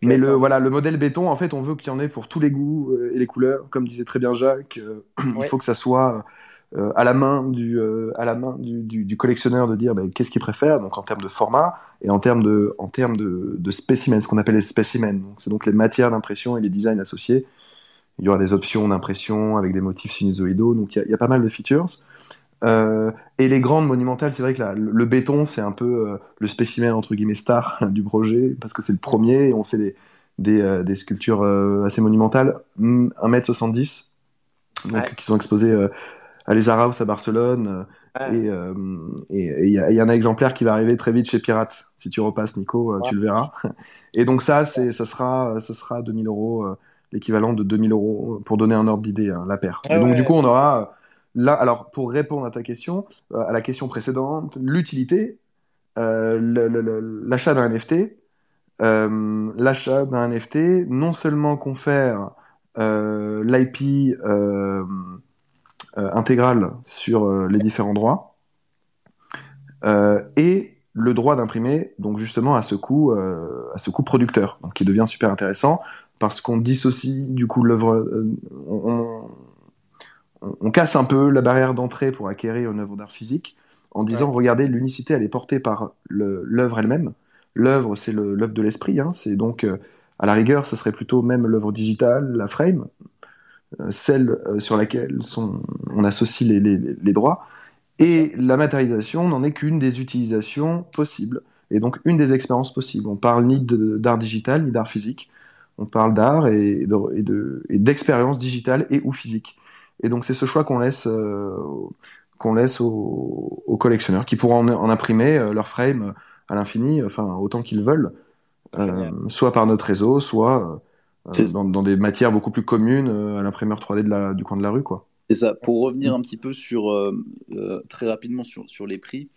[SPEAKER 2] Mais le, voilà, le modèle béton, en fait, on veut qu'il y en ait pour tous les goûts euh, et les couleurs. Comme disait très bien Jacques, il faut que ça soit à la main du, à la main du, du, collectionneur de dire ben, qu'est-ce qu'il préfère, donc en termes de format et en termes de, en termes de, de spécimens, ce qu'on appelle les spécimens. C'est donc les matières d'impression et les designs associés. Il y aura des options d'impression avec des motifs sinusoïdaux, donc il y, y, a pas mal de features. Euh, et les grandes monumentales, c'est vrai que le, béton, c'est un peu euh, le spécimen entre guillemets star du projet, parce que c'est le premier, et on fait des, des, euh, des sculptures assez monumentales, 1m70, donc, qui sont exposées à Les House à Barcelone. Et il y, a un exemplaire qui va arriver très vite chez Pirates. Si tu repasses, Nico, tu le verras. Et donc ça, ça sera, ça sera 2000 euros, l'équivalent de 2000 euros pour donner un ordre d'idée, hein, la paire. et donc du coup, on aura Là, alors, pour répondre à ta question, euh, à la question précédente, l'utilité, euh, l'achat d'un NFT, euh, l'achat d'un NFT non seulement confère l'IP intégral sur les différents droits, et le droit d'imprimer, donc justement à ce coût, à ce coût producteur, donc qui devient super intéressant parce qu'on dissocie du coup l'œuvre, casse un peu la barrière d'entrée pour acquérir une œuvre d'art physique en disant regardez, l'unicité, elle est portée par l'œuvre elle-même. L'œuvre, c'est l'œuvre de l'esprit. Hein. c'est donc, euh, à la rigueur, ce serait plutôt même l'œuvre digitale, la frame, euh, celle euh, sur laquelle on associe les, droits. Et la matérialisation n'en est qu'une des utilisations possibles, et donc une des expériences possibles. On parle ni d'art digital, ni d'art physique. On parle d'art et d'expérience digitale et ou physique. Et donc c'est ce choix qu'on laisse, euh, qu'on laisse aux, collectionneurs qui pourront en, imprimer euh, leur frame à l'infini, enfin autant qu'ils veulent, euh, soit par notre réseau, soit dans, des matières beaucoup plus communes à l'imprimeur 3D de la, du coin de la rue. quoi.
[SPEAKER 4] C'est ça. Pour revenir un petit peu sur, très rapidement sur, sur les prix,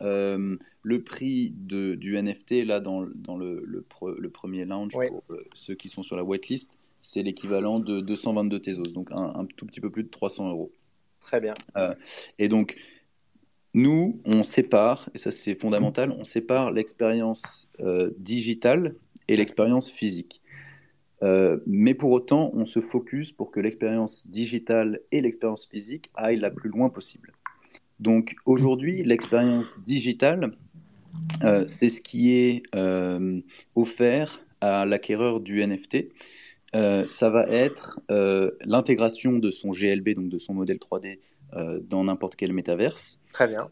[SPEAKER 4] le prix de, du NFT, là, dans, dans le, le, premier launch, pour ceux qui sont sur la waitlist, c'est l'équivalent de 222 Tezos, donc un, tout petit peu plus de 300 euros.
[SPEAKER 1] Très bien.
[SPEAKER 4] Euh, et donc, nous, on sépare, et ça c'est fondamental, on sépare l'expérience euh, digitale et l'expérience physique. Euh, mais pour autant, on se focus pour que l'expérience digitale et l'expérience physique aillent la plus loin possible. Donc aujourd'hui, l'expérience digitale, c'est ce qui est offert à l'acquéreur du NFT ça va être l'intégration de son GLB, donc de son modèle 3D, dans n'importe quel métaverse.
[SPEAKER 1] Très bien.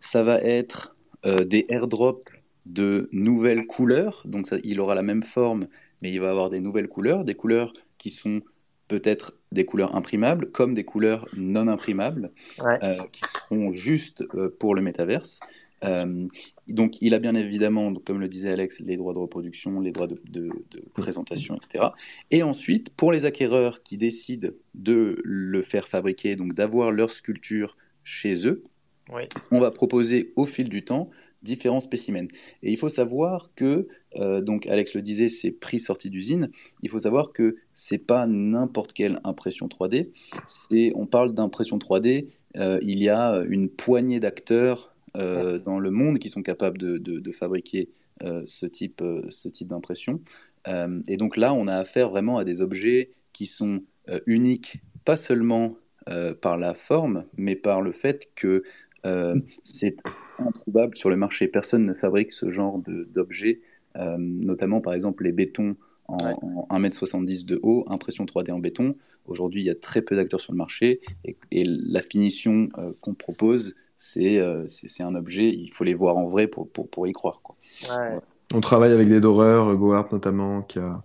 [SPEAKER 4] ça va être des airdrops de nouvelles couleurs. Donc ça, il aura la même forme, mais il va avoir des nouvelles couleurs, des couleurs qui sont peut-être des couleurs imprimables comme des couleurs non imprimables, euh, qui seront juste euh, pour le métaverse. Euh, donc, il a bien évidemment, comme le disait Alex, les droits de reproduction, les droits de, présentation, etc. Et ensuite, pour les acquéreurs qui décident de le faire fabriquer, donc d'avoir leur sculpture chez eux, on va proposer au fil du temps différents spécimens. Et il faut savoir que, euh, donc Alex le disait, c'est prix sorti d'usine. Il faut savoir que c'est pas n'importe quelle impression 3D. C'est, on parle d'impression 3D. Euh, il y a une poignée d'acteurs euh, dans le monde qui sont capables de, de, fabriquer ce type, ce type d'impression. et donc là, on a affaire vraiment à des objets qui sont uniques, pas seulement par la forme, mais par le fait que c'est introuvable sur le marché. Personne ne fabrique ce genre d'objets, euh, notamment par exemple les bétons en, 1m70 de haut, impression 3D en béton. Aujourd'hui, il y a très peu d'acteurs sur le marché et, la finition euh, qu'on propose, euh, c'est un objet, il faut les voir en vrai pour, pour, pour y croire. Quoi.
[SPEAKER 2] On travaille avec des doreurs, Gohart notamment, qui a,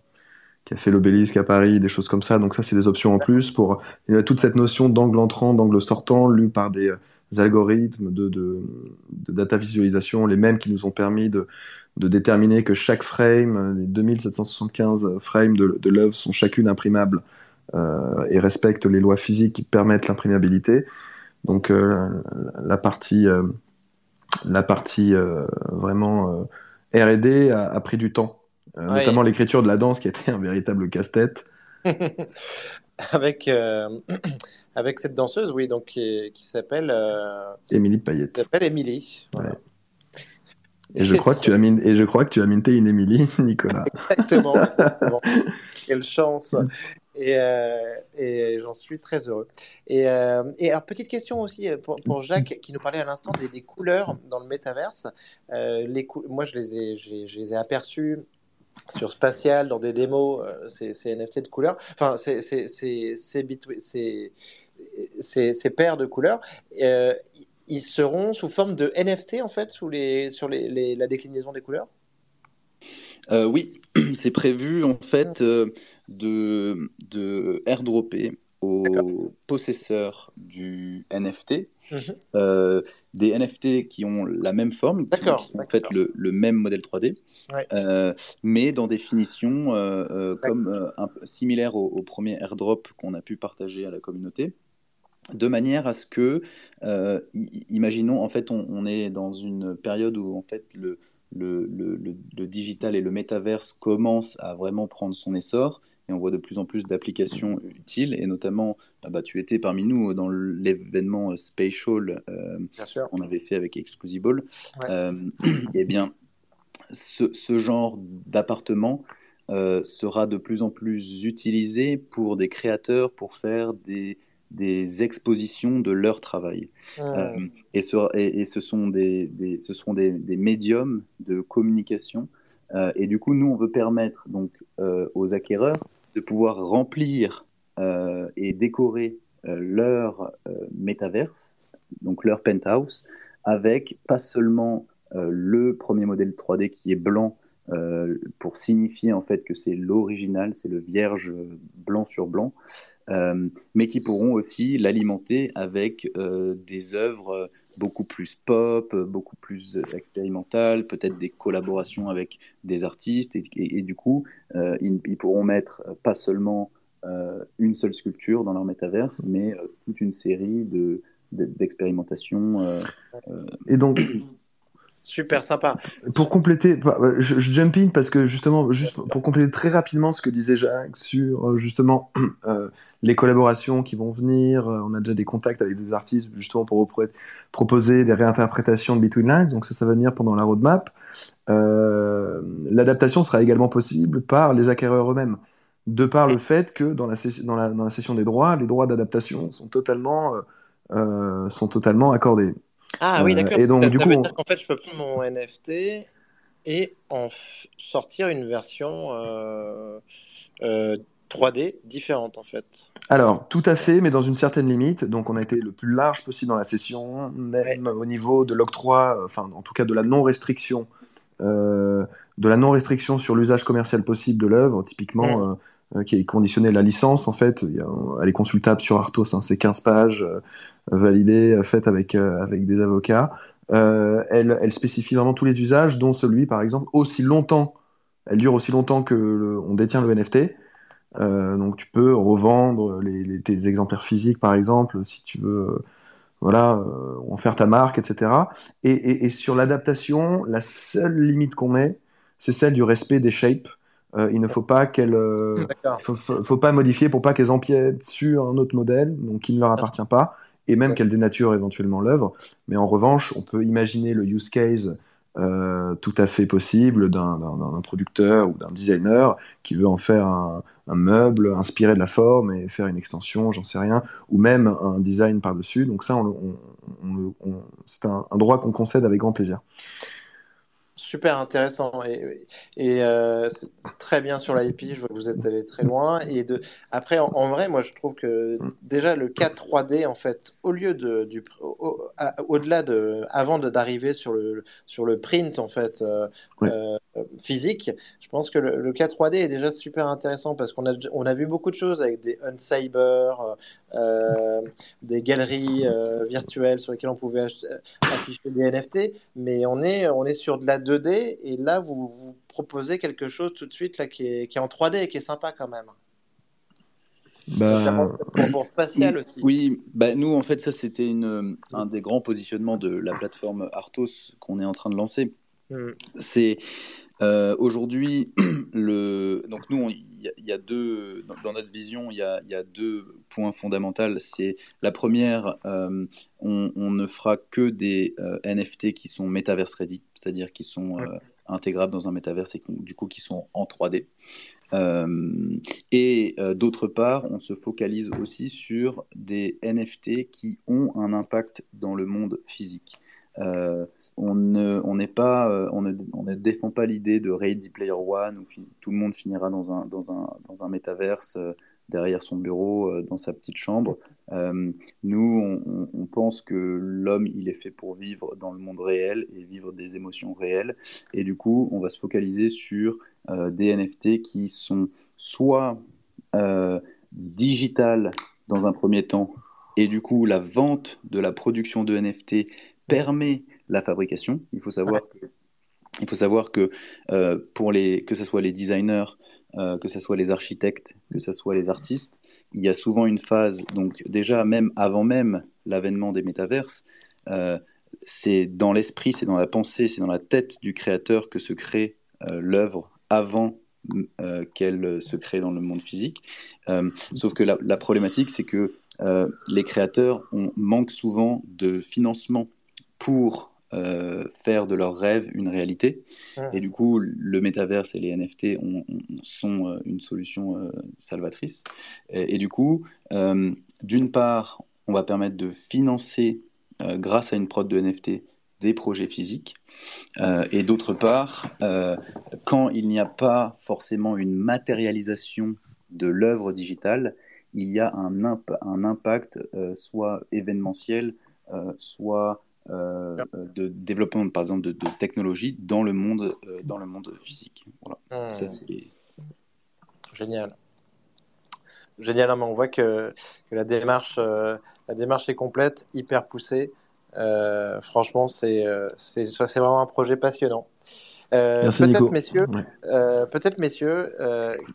[SPEAKER 2] qui a fait l'obélisque à Paris, des choses comme ça. Donc ça, c'est des options en plus pour il y a toute cette notion d'angle entrant, d'angle sortant, lu par des, algorithmes de, de, data visualisation, les mêmes qui nous ont permis de, de déterminer que chaque frame, les 2775 frames de, de l'œuvre sont chacune imprimables euh, et respectent les lois physiques qui permettent l'imprimabilité. Donc euh, la partie, euh, la partie vraiment R&D a, pris du temps, notamment l'écriture de la danse qui a été un véritable casse-tête.
[SPEAKER 1] avec, euh, avec cette danseuse, oui, donc qui, s'appelle. Euh,
[SPEAKER 2] Émilie Payette.
[SPEAKER 1] Qui s'appelle Émilie.
[SPEAKER 2] Et je crois que tu as min... et je crois que tu as minté une Émilie, Nicolas.
[SPEAKER 1] exactement, Quelle chance. Et, euh, et j'en suis très heureux. Et, et, alors, petite question aussi pour, pour, Jacques, qui nous parlait à l'instant des, couleurs dans le métaverse. Moi, je les ai, je les ai aperçues sur Spatial, dans des démos, euh, ces, NFT de couleurs, enfin, ces, ces, paires de couleurs, euh, ils seront sous forme de NFT, en fait, sous les, sur les, la déclinaison des couleurs?
[SPEAKER 4] Euh, Oui, c'est prévu, en fait, de, de airdropper aux possesseurs du NFT mhm. des NFT qui ont la même forme, qui, sont en fait le, le, même modèle 3D, euh, mais dans des finitions euh, euh, comme un, similaires au, premier airdrop qu'on a pu partager à la communauté de manière à ce que, imaginons, en fait, on, est dans une période où en fait le, le, le, digital et le métaverse commencent à vraiment prendre son essor et on voit de plus en plus d'applications utiles. Et notamment, ah bah, tu étais parmi nous dans l'événement Spatial qu'on avait fait avec Exclusible. et eh bien, ce, genre d'appartement euh, sera de plus en plus utilisé pour des créateurs pour faire des, des expositions de leur travail. Euh, et, ce, et, ce, sont, des, ce sont des, des, médiums de communication. Euh, et du coup, nous, on veut permettre donc, aux acquéreurs de pouvoir remplir et décorer leur métaverse, donc leur penthouse, avec pas seulement euh, le premier modèle 3D qui est blanc euh, pour signifier en fait que c'est l'original, c'est le vierge blanc sur blanc, euh, mais qui pourront aussi l'alimenter avec des œuvres beaucoup plus pop, beaucoup plus expérimentales, peut-être des collaborations avec des artistes, et, du coup, ils, pourront mettre pas seulement une seule sculpture dans leur métaverse, mais toute une série de d'expérimentations.
[SPEAKER 2] et donc,
[SPEAKER 1] Super sympa.
[SPEAKER 2] Pour compléter, bah, bah, je, jump in parce que justement, juste pour compléter très rapidement ce que disait Jacques sur euh, justement euh, les collaborations qui vont venir. Euh, on a déjà des contacts avec des artistes justement pour proposer des réinterprétations de Between Lines. Donc ça, ça va venir pendant la roadmap. L'adaptation sera également possible par les acquéreurs eux-mêmes, de par le fait que dans la, dans session des droits, les droits d'adaptation sont totalement sont totalement accordés.
[SPEAKER 1] Ah oui, euh, d'accord. Et donc, ça, du coup, veut dire qu'en fait, je peux prendre mon NFT et en sortir une version euh, euh, 3D différentes en fait.
[SPEAKER 2] Alors, tout à fait, mais dans une certaine limite. Donc, on a été le plus large possible dans la session, même au niveau de l'octroi, enfin, en tout cas de la non-restriction, euh, de la non-restriction sur l'usage commercial possible de l'œuvre, typiquement, euh, qui est conditionné la licence, en fait. elle est consultable sur Artos, hein, c'est 15 pages validées, faites avec, avec des avocats. Elle, elle, spécifie vraiment tous les usages, dont celui, par exemple, aussi longtemps, elle dure aussi longtemps que on détient le NFT. Euh, donc tu peux revendre les, tes exemplaires physiques, par exemple, si tu veux, euh, voilà, euh, en faire ta marque, etc. Et, sur l'adaptation, la seule limite qu'on met, c'est celle du respect des shapes. il ne faut pas qu'elle, faut, faut, pas modifier pour pas qu'elles empiètent sur un autre modèle, donc qui ne leur appartient pas, et même qu'elles dénaturent éventuellement l'œuvre. Mais en revanche, on peut imaginer le use case euh, tout à fait possible d'un producteur ou d'un designer qui veut en faire un, meuble inspiré de la forme et faire une extension, j'en sais rien, ou même un design par-dessus. Donc ça, c'est un, droit qu'on concède avec grand plaisir
[SPEAKER 1] super intéressant et, et euh, très bien sur l'IP. Je vois que vous êtes allé très loin. Et de, après, en, vrai, moi, je trouve que déjà le 4 3D, en fait, au lieu de du au-delà de avant d'arriver sur le sur le print en fait euh, euh, physique, je pense que le, le 4 3D est déjà super intéressant parce qu'on a on a vu beaucoup de choses avec des Uncyber, des galeries virtuelles sur lesquelles on pouvait afficher des NFT, mais on est on est sur de la 2 et là vous, vous, proposez quelque chose tout de suite là qui est, qui est en 3D et qui est sympa quand même.
[SPEAKER 4] Bah... Pour, spatial aussi. Oui, bah nous en fait ça c'était un des grands positionnements de la plateforme Artos qu'on est en train de lancer. Hmm. C'est euh, aujourd'hui le donc nous il y, a deux dans notre vision il y a, y a deux points fondamentaux. C'est la première, euh, on, on, ne fera que des euh, NFT qui sont metaverse ready c'est-à-dire qui sont intégrables dans un métaverse et du coup qui sont en 3D. Euh, et d'autre part, on se focalise aussi sur des NFT qui ont un impact dans le monde physique. On ne, on pas, on ne, on ne, défend pas l'idée de Ready Player One où tout le monde finira dans un, dans un, dans un métaverse derrière son bureau, euh, dans sa petite chambre. Euh, nous, on, pense que l'homme, il est fait pour vivre dans le monde réel et vivre des émotions réelles. Et du coup, on va se focaliser sur euh, des NFT qui sont soit digitales dans un premier temps, et du coup, la vente de la production de NFT permet la fabrication. Il faut savoir que, il faut savoir que pour les, que ce soit les designers, euh, que ce soit les architectes, que ce soit les artistes, il y a souvent une phase, donc déjà même avant même l'avènement des métaverses, euh, c'est dans l'esprit, c'est dans la pensée, c'est dans la tête du créateur que se crée euh, l'œuvre avant qu'elle se crée dans le monde physique. sauf que la, la problématique, c'est que les créateurs on manquent souvent de financement pour euh, faire de leurs rêves une réalité. Et du coup, le métaverse et les NFT sont euh, une solution euh, salvatrice. Et, du coup, d'une part, on va permettre de financer, grâce à une prod de NFT, des projets physiques. et d'autre part, quand il n'y a pas forcément une matérialisation de l'œuvre digitale, il y a un, un impact soit événementiel, soit euh, de développement, par exemple, de, de, technologie dans le monde, euh, dans le monde physique. Voilà.
[SPEAKER 1] Hmm. Génial. Génial, mais on voit que, que la, démarche, euh, la démarche est complète, hyper poussée. franchement, c'est c'est vraiment un projet passionnant. peut-être messieurs, peut-être messieurs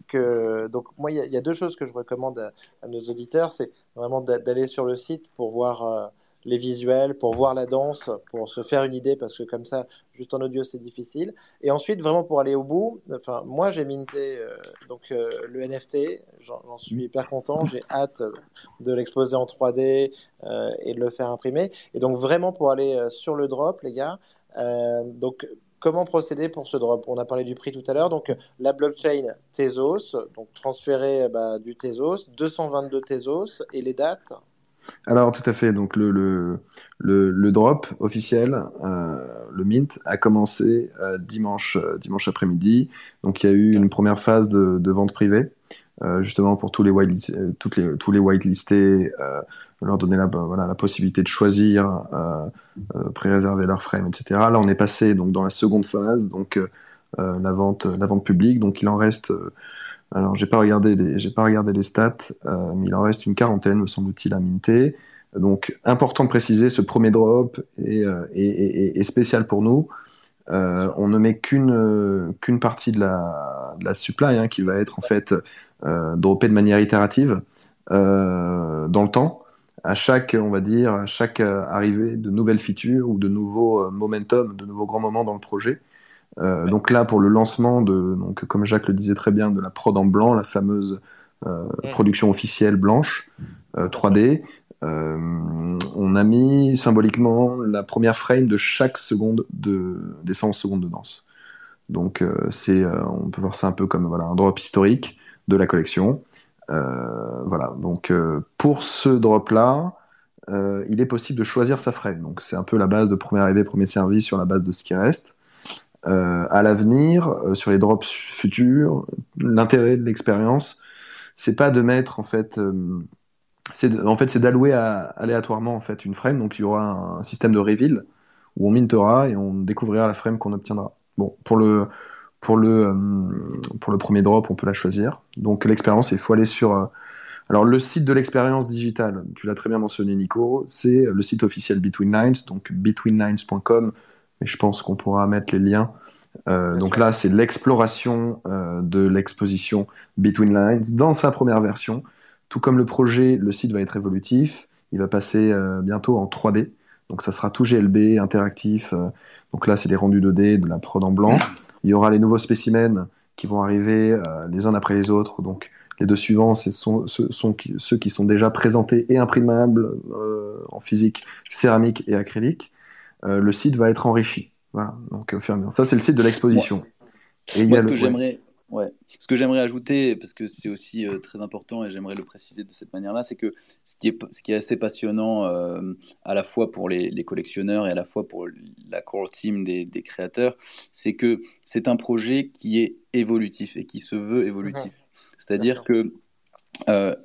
[SPEAKER 1] que donc moi il y, y, a deux choses que je recommande à, à nos auditeurs, c'est vraiment d'aller sur le site pour voir les visuels, pour voir la danse, pour se faire une idée, parce que comme ça, juste en audio, c'est difficile. Et ensuite, vraiment pour aller au bout, enfin, moi, j'ai minté euh, donc, euh, le NFT, j'en suis hyper content, j'ai hâte de l'exposer en 3D euh, et de le faire imprimer. Et donc, vraiment pour aller sur le drop, les gars, donc, comment procéder pour ce drop? On a parlé du prix tout à l'heure. Donc, la blockchain Tezos, donc transférer bah, du Tezos, 222 Tezos et les dates?
[SPEAKER 2] Alors, tout à fait. Donc, le, le, le, drop officiel, euh, le mint, a commencé euh, dimanche, euh, dimanche après-midi. Donc, il y a eu une première phase de, vente privée. justement pour tous les, white, toutes les, tous les whitelistés, leur donner la, voilà, la possibilité de choisir, pré-réserver leur frame, etc. Là, on est passé donc, dans la seconde phase, donc la, vente, la vente publique. Donc il en reste alors, j'ai pas regardé les, j'ai pas regardé les stats, euh, mais il en reste une quarantaine, me semble-t-il, à minter. Donc, important de préciser, ce premier drop est, euh, spécial pour nous. Euh, on ne met qu'une qu'une partie de la, la supply hein, qui va être en fait droppée de manière itérative dans le temps. À chaque, on va dire, à chaque arrivée de nouvelles features ou de nouveaux momentum, de nouveaux grands moments dans le projet. Euh, donc là, pour le lancement de, donc, comme Jacques le disait très bien, de la prod en blanc, la fameuse euh, production officielle blanche 3D, euh, on a mis symboliquement la première frame de chaque seconde de, des 100 secondes de danse. Donc c'est, on peut voir ça un peu comme voilà, un drop historique de la collection. voilà, donc pour ce drop-là, il est possible de choisir sa frame. Donc c'est un peu la base de premier arrivé, premier service sur la base de ce qui reste. Euh, à l'avenir, euh, sur les drops futurs, l'intérêt de l'expérience, c'est pas de mettre en fait, euh, c'est en fait c'est d'allouer aléatoirement en fait une frame. Donc il y aura un, système de reveal où on mintera et on découvrira la frame qu'on obtiendra. Bon, pour le pour le pour le premier drop, on peut la choisir. Donc l'expérience, il faut aller sur alors le site de l'expérience digitale, tu l'as très bien mentionné Nico, c'est le site officiel Between Lines, donc betweennines.com et je pense qu'on pourra mettre les liens. Euh, donc là, c'est l'exploration euh, de l'exposition Between Lines dans sa première version. Tout comme le projet, le site va être évolutif. Il va passer euh, bientôt en 3D. Donc ça sera tout GLB, interactif. donc là, c'est les rendus 2D, de la prod en blanc. Il y aura les nouveaux spécimens qui vont arriver les uns après les autres. Donc les deux suivants, ce sont, sont, ceux qui sont déjà présentés et imprimables en physique, céramique et acrylique. Euh, le site va être enrichi. Voilà, donc Ça, c'est le site de l'exposition.
[SPEAKER 4] Et Moi, ce que j'aimerais, ouais. Ce que j'aimerais ajouter, parce que c'est aussi euh, très important et j'aimerais le préciser de cette manière-là, c'est que ce qui est, ce qui est assez passionnant euh, à la fois pour les, collectionneurs et à la fois pour la core team des, créateurs, c'est que c'est un projet qui est évolutif et qui se veut évolutif. Mhm. C'est-à-dire que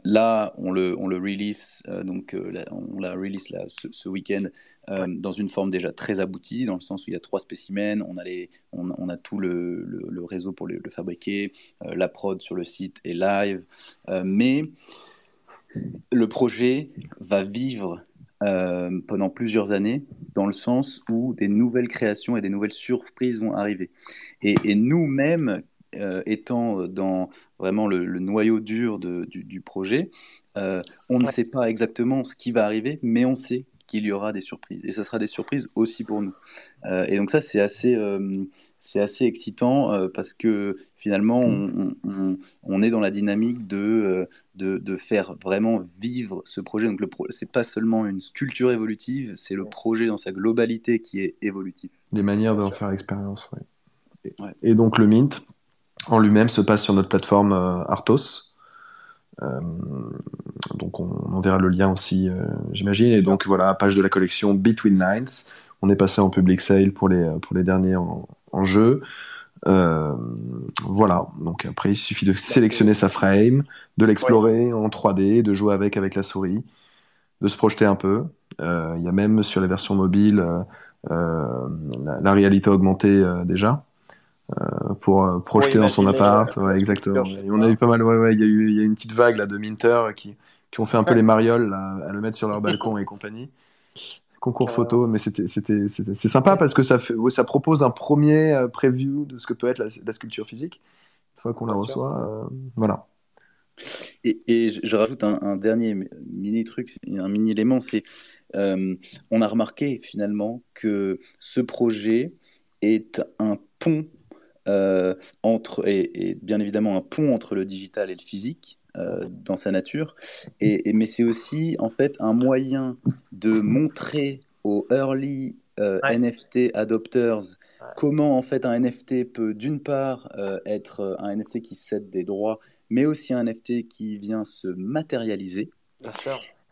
[SPEAKER 4] là, on le, on le release, donc on l'a release là, ce, ce week-end euh, dans une forme déjà très aboutie, dans le sens où il y a trois spécimens, on a, on, a tout le, le, réseau pour le, fabriquer, euh, la prod sur le site est live, euh, mais le projet va vivre pendant plusieurs années, dans le sens où des nouvelles créations et des nouvelles surprises vont arriver. Et, nous-mêmes, étant dans vraiment le, noyau dur de, du, projet, on ne sait pas exactement ce qui va arriver, mais on sait qu'il y aura des surprises. Et ça sera des surprises aussi pour nous. Euh, et donc ça, c'est assez, euh, c'est assez excitant euh, parce que finalement, on, on, est dans la dynamique de, de, de, faire vraiment vivre ce projet. Donc le pro c'est pas seulement une sculpture évolutive, c'est le projet dans sa globalité qui est évolutif.
[SPEAKER 2] Des manières d'en faire l'expérience, oui. Et, donc le Mint en lui-même se passe sur notre plateforme Artos. Euh, donc on, on, verra le lien aussi, euh, j'imagine. Et donc voilà, page de la collection Between Lines. On est passé en public sale pour les, pour les derniers en, en jeu. Euh, voilà, donc après il suffit de sélectionner sa frame, de l'explorer en 3D, de jouer avec avec la souris, de se projeter un peu. Euh, il y a même sur les versions mobiles euh, la, la, réalité augmentée déjà. Pour projeter dans son appart. Ouais, exactement. on a eu pas mal, ouais, ouais, il y a eu il y a une petite vague là de Minter qui, qui ont fait un peu les marioles à le mettre sur leur balcon et compagnie. Concours photo, mais c'était c'est sympa parce que ça fait ça propose un premier euh, preview de ce que peut être la, sculpture physique. Une fois qu'on la reçoit, voilà.
[SPEAKER 4] Et, et, je rajoute un, un, dernier mini truc, un mini élément, c'est on a remarqué finalement que ce projet est un pont euh, entre, et, bien évidemment un pont entre le digital et le physique euh, dans sa nature, et, mais c'est aussi en fait un moyen de montrer aux early euh, NFT adopters comment en fait un NFT peut d'une part être un NFT qui cède des droits, mais aussi un NFT qui vient se matérialiser.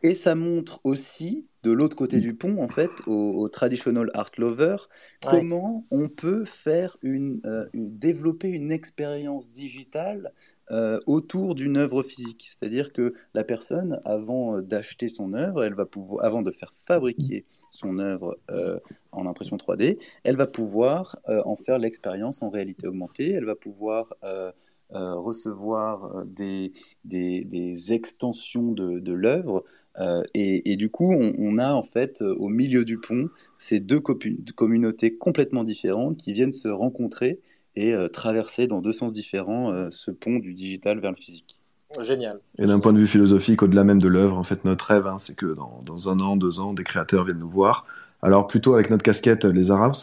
[SPEAKER 4] Et ça montre aussi de l'autre côté du pont, en fait, au, traditional art lover, comment on peut faire une, euh, développer une expérience digitale euh, autour d'une œuvre physique. C'est-à-dire que la personne, avant d'acheter son œuvre, elle va pouvoir, avant de faire fabriquer son œuvre euh, en impression 3D, elle va pouvoir en faire l'expérience en réalité augmentée, elle va pouvoir recevoir des, extensions de, l'œuvre euh, et, du coup, on, a en fait euh, au milieu du pont ces deux communautés complètement différentes qui viennent se rencontrer et euh, traverser dans deux sens différents ce pont du digital vers le physique.
[SPEAKER 1] Génial.
[SPEAKER 2] Et d'un point de vue philosophique, au-delà même de l'œuvre, en fait, notre rêve, hein, c'est que dans, dans, un an, deux ans, des créateurs viennent nous voir. Alors plutôt avec notre casquette les Arabs,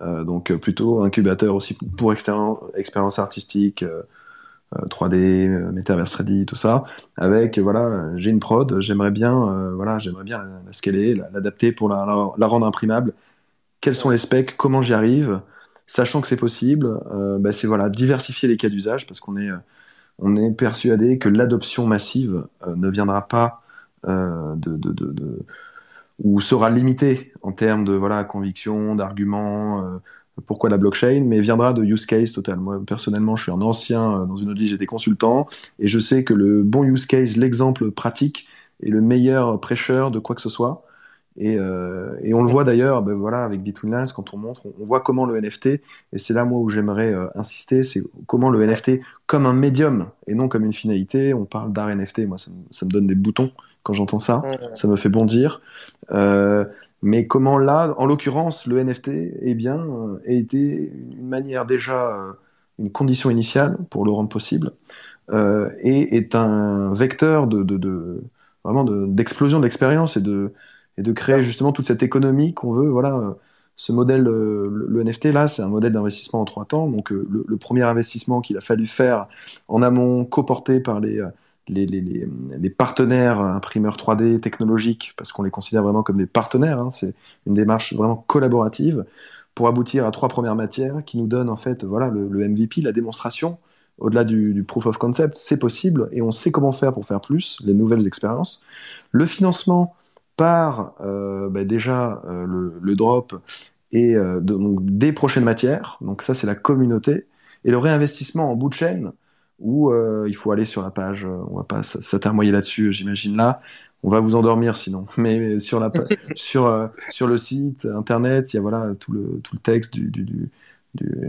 [SPEAKER 2] donc plutôt incubateur aussi pour expérience artistique 3D, euh, Metaverse Ready, tout ça, avec voilà, j'ai une prod, j'aimerais bien, euh, voilà, j'aimerais bien la, scaler, l'adapter pour la, la, rendre imprimable. Quels sont les specs, comment j'y arrive, sachant que c'est possible, euh, bah, c'est voilà, diversifier les cas d'usage parce qu'on est, on est persuadé que l'adoption massive ne viendra pas de, de, de, ou sera limitée en termes de voilà conviction, d'arguments pourquoi la blockchain, mais viendra de use case total. Moi, personnellement, je suis un ancien, euh, dans une autre vie, j'étais consultant, et je sais que le bon use case, l'exemple pratique, est le meilleur prêcheur de quoi que ce soit. Et, euh, et on le voit d'ailleurs, ben voilà, avec Bitwinlands, quand on montre, on, voit comment le NFT, et c'est là moi où j'aimerais euh, insister, c'est comment le NFT, comme un médium et non comme une finalité, on parle d'art NFT, moi ça me, ça me, donne des boutons quand j'entends ça, ça me fait bondir. Euh, mais comment là, en l'occurrence, le NFT, eh bien, euh, a été une manière déjà, euh, une condition initiale pour le rendre possible, euh, et est un vecteur de, de, de vraiment d'explosion de, l'expérience et de, et de créer justement toute cette économie qu'on veut. Voilà, ce modèle, le, NFT là, c'est un modèle d'investissement en trois temps. Donc le, le premier investissement qu'il a fallu faire en amont, coporté par les les, les, les, partenaires imprimeurs 3D technologiques, parce qu'on les considère vraiment comme des partenaires, hein, c'est une démarche vraiment collaborative, pour aboutir à trois premières matières qui nous donnent en fait voilà, le, MVP, la démonstration, au-delà du, proof of concept, c'est possible et on sait comment faire pour faire plus, les nouvelles expériences. Le financement par euh, bah, déjà euh, le, le, drop et euh, donc, des prochaines matières, donc ça c'est la communauté, et le réinvestissement en bout de chaîne, euh, il faut aller sur la page, on va pas s'atermoyer là-dessus, j'imagine là, on va vous endormir sinon. Mais sur la sur sur le site internet, il y a voilà tout le tout le texte du, du, du,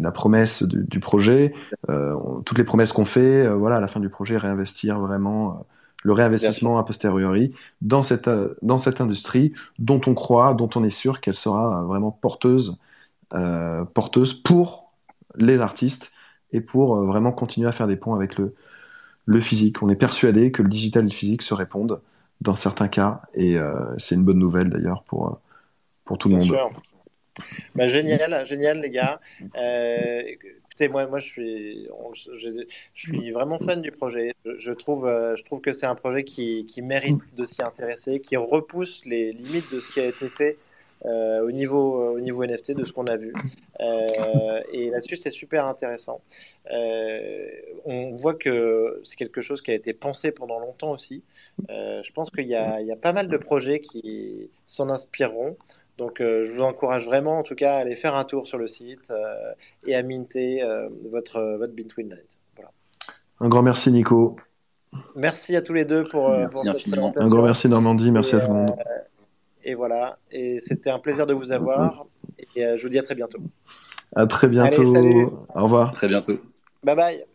[SPEAKER 2] la promesse du, projet, toutes les promesses qu'on fait, voilà à la fin du projet réinvestir vraiment le réinvestissement a posteriori dans cette dans cette industrie dont on croit, dont on est sûr qu'elle sera vraiment porteuse porteuse pour les artistes et pour euh, vraiment continuer à faire des ponts avec le, le physique. On est persuadé que le digital et le physique se répondent dans certains cas, et euh, c'est une bonne nouvelle d'ailleurs pour, euh, pour tout le monde.
[SPEAKER 1] Bah, génial, génial les gars. Moi, moi je, suis, je, suis vraiment fan du projet. Je, trouve, je trouve que c'est un projet qui, qui mérite de s'y intéresser, qui repousse les limites de ce qui a été fait euh, au, niveau, euh, au niveau NFT de ce qu'on a vu. Euh, et là-dessus, c'est super intéressant. on voit que c'est quelque chose qui a été pensé pendant longtemps aussi. je pense qu'il y, y, a pas mal de projets qui s'en inspireront. Donc, je vous encourage vraiment, en tout cas, à aller faire un tour sur le site et à minter votre, votre Between Lines. Voilà.
[SPEAKER 2] Un grand merci, Nico.
[SPEAKER 1] Merci à tous les deux pour,
[SPEAKER 4] merci
[SPEAKER 1] pour
[SPEAKER 4] cette présentation.
[SPEAKER 2] Un grand merci, Normandie. Merci à tout le monde.
[SPEAKER 1] Et voilà. Et c'était un plaisir de vous avoir. Et euh, je vous dis à très bientôt.
[SPEAKER 2] À très bientôt. Au revoir.
[SPEAKER 4] très bientôt.
[SPEAKER 1] Bye bye.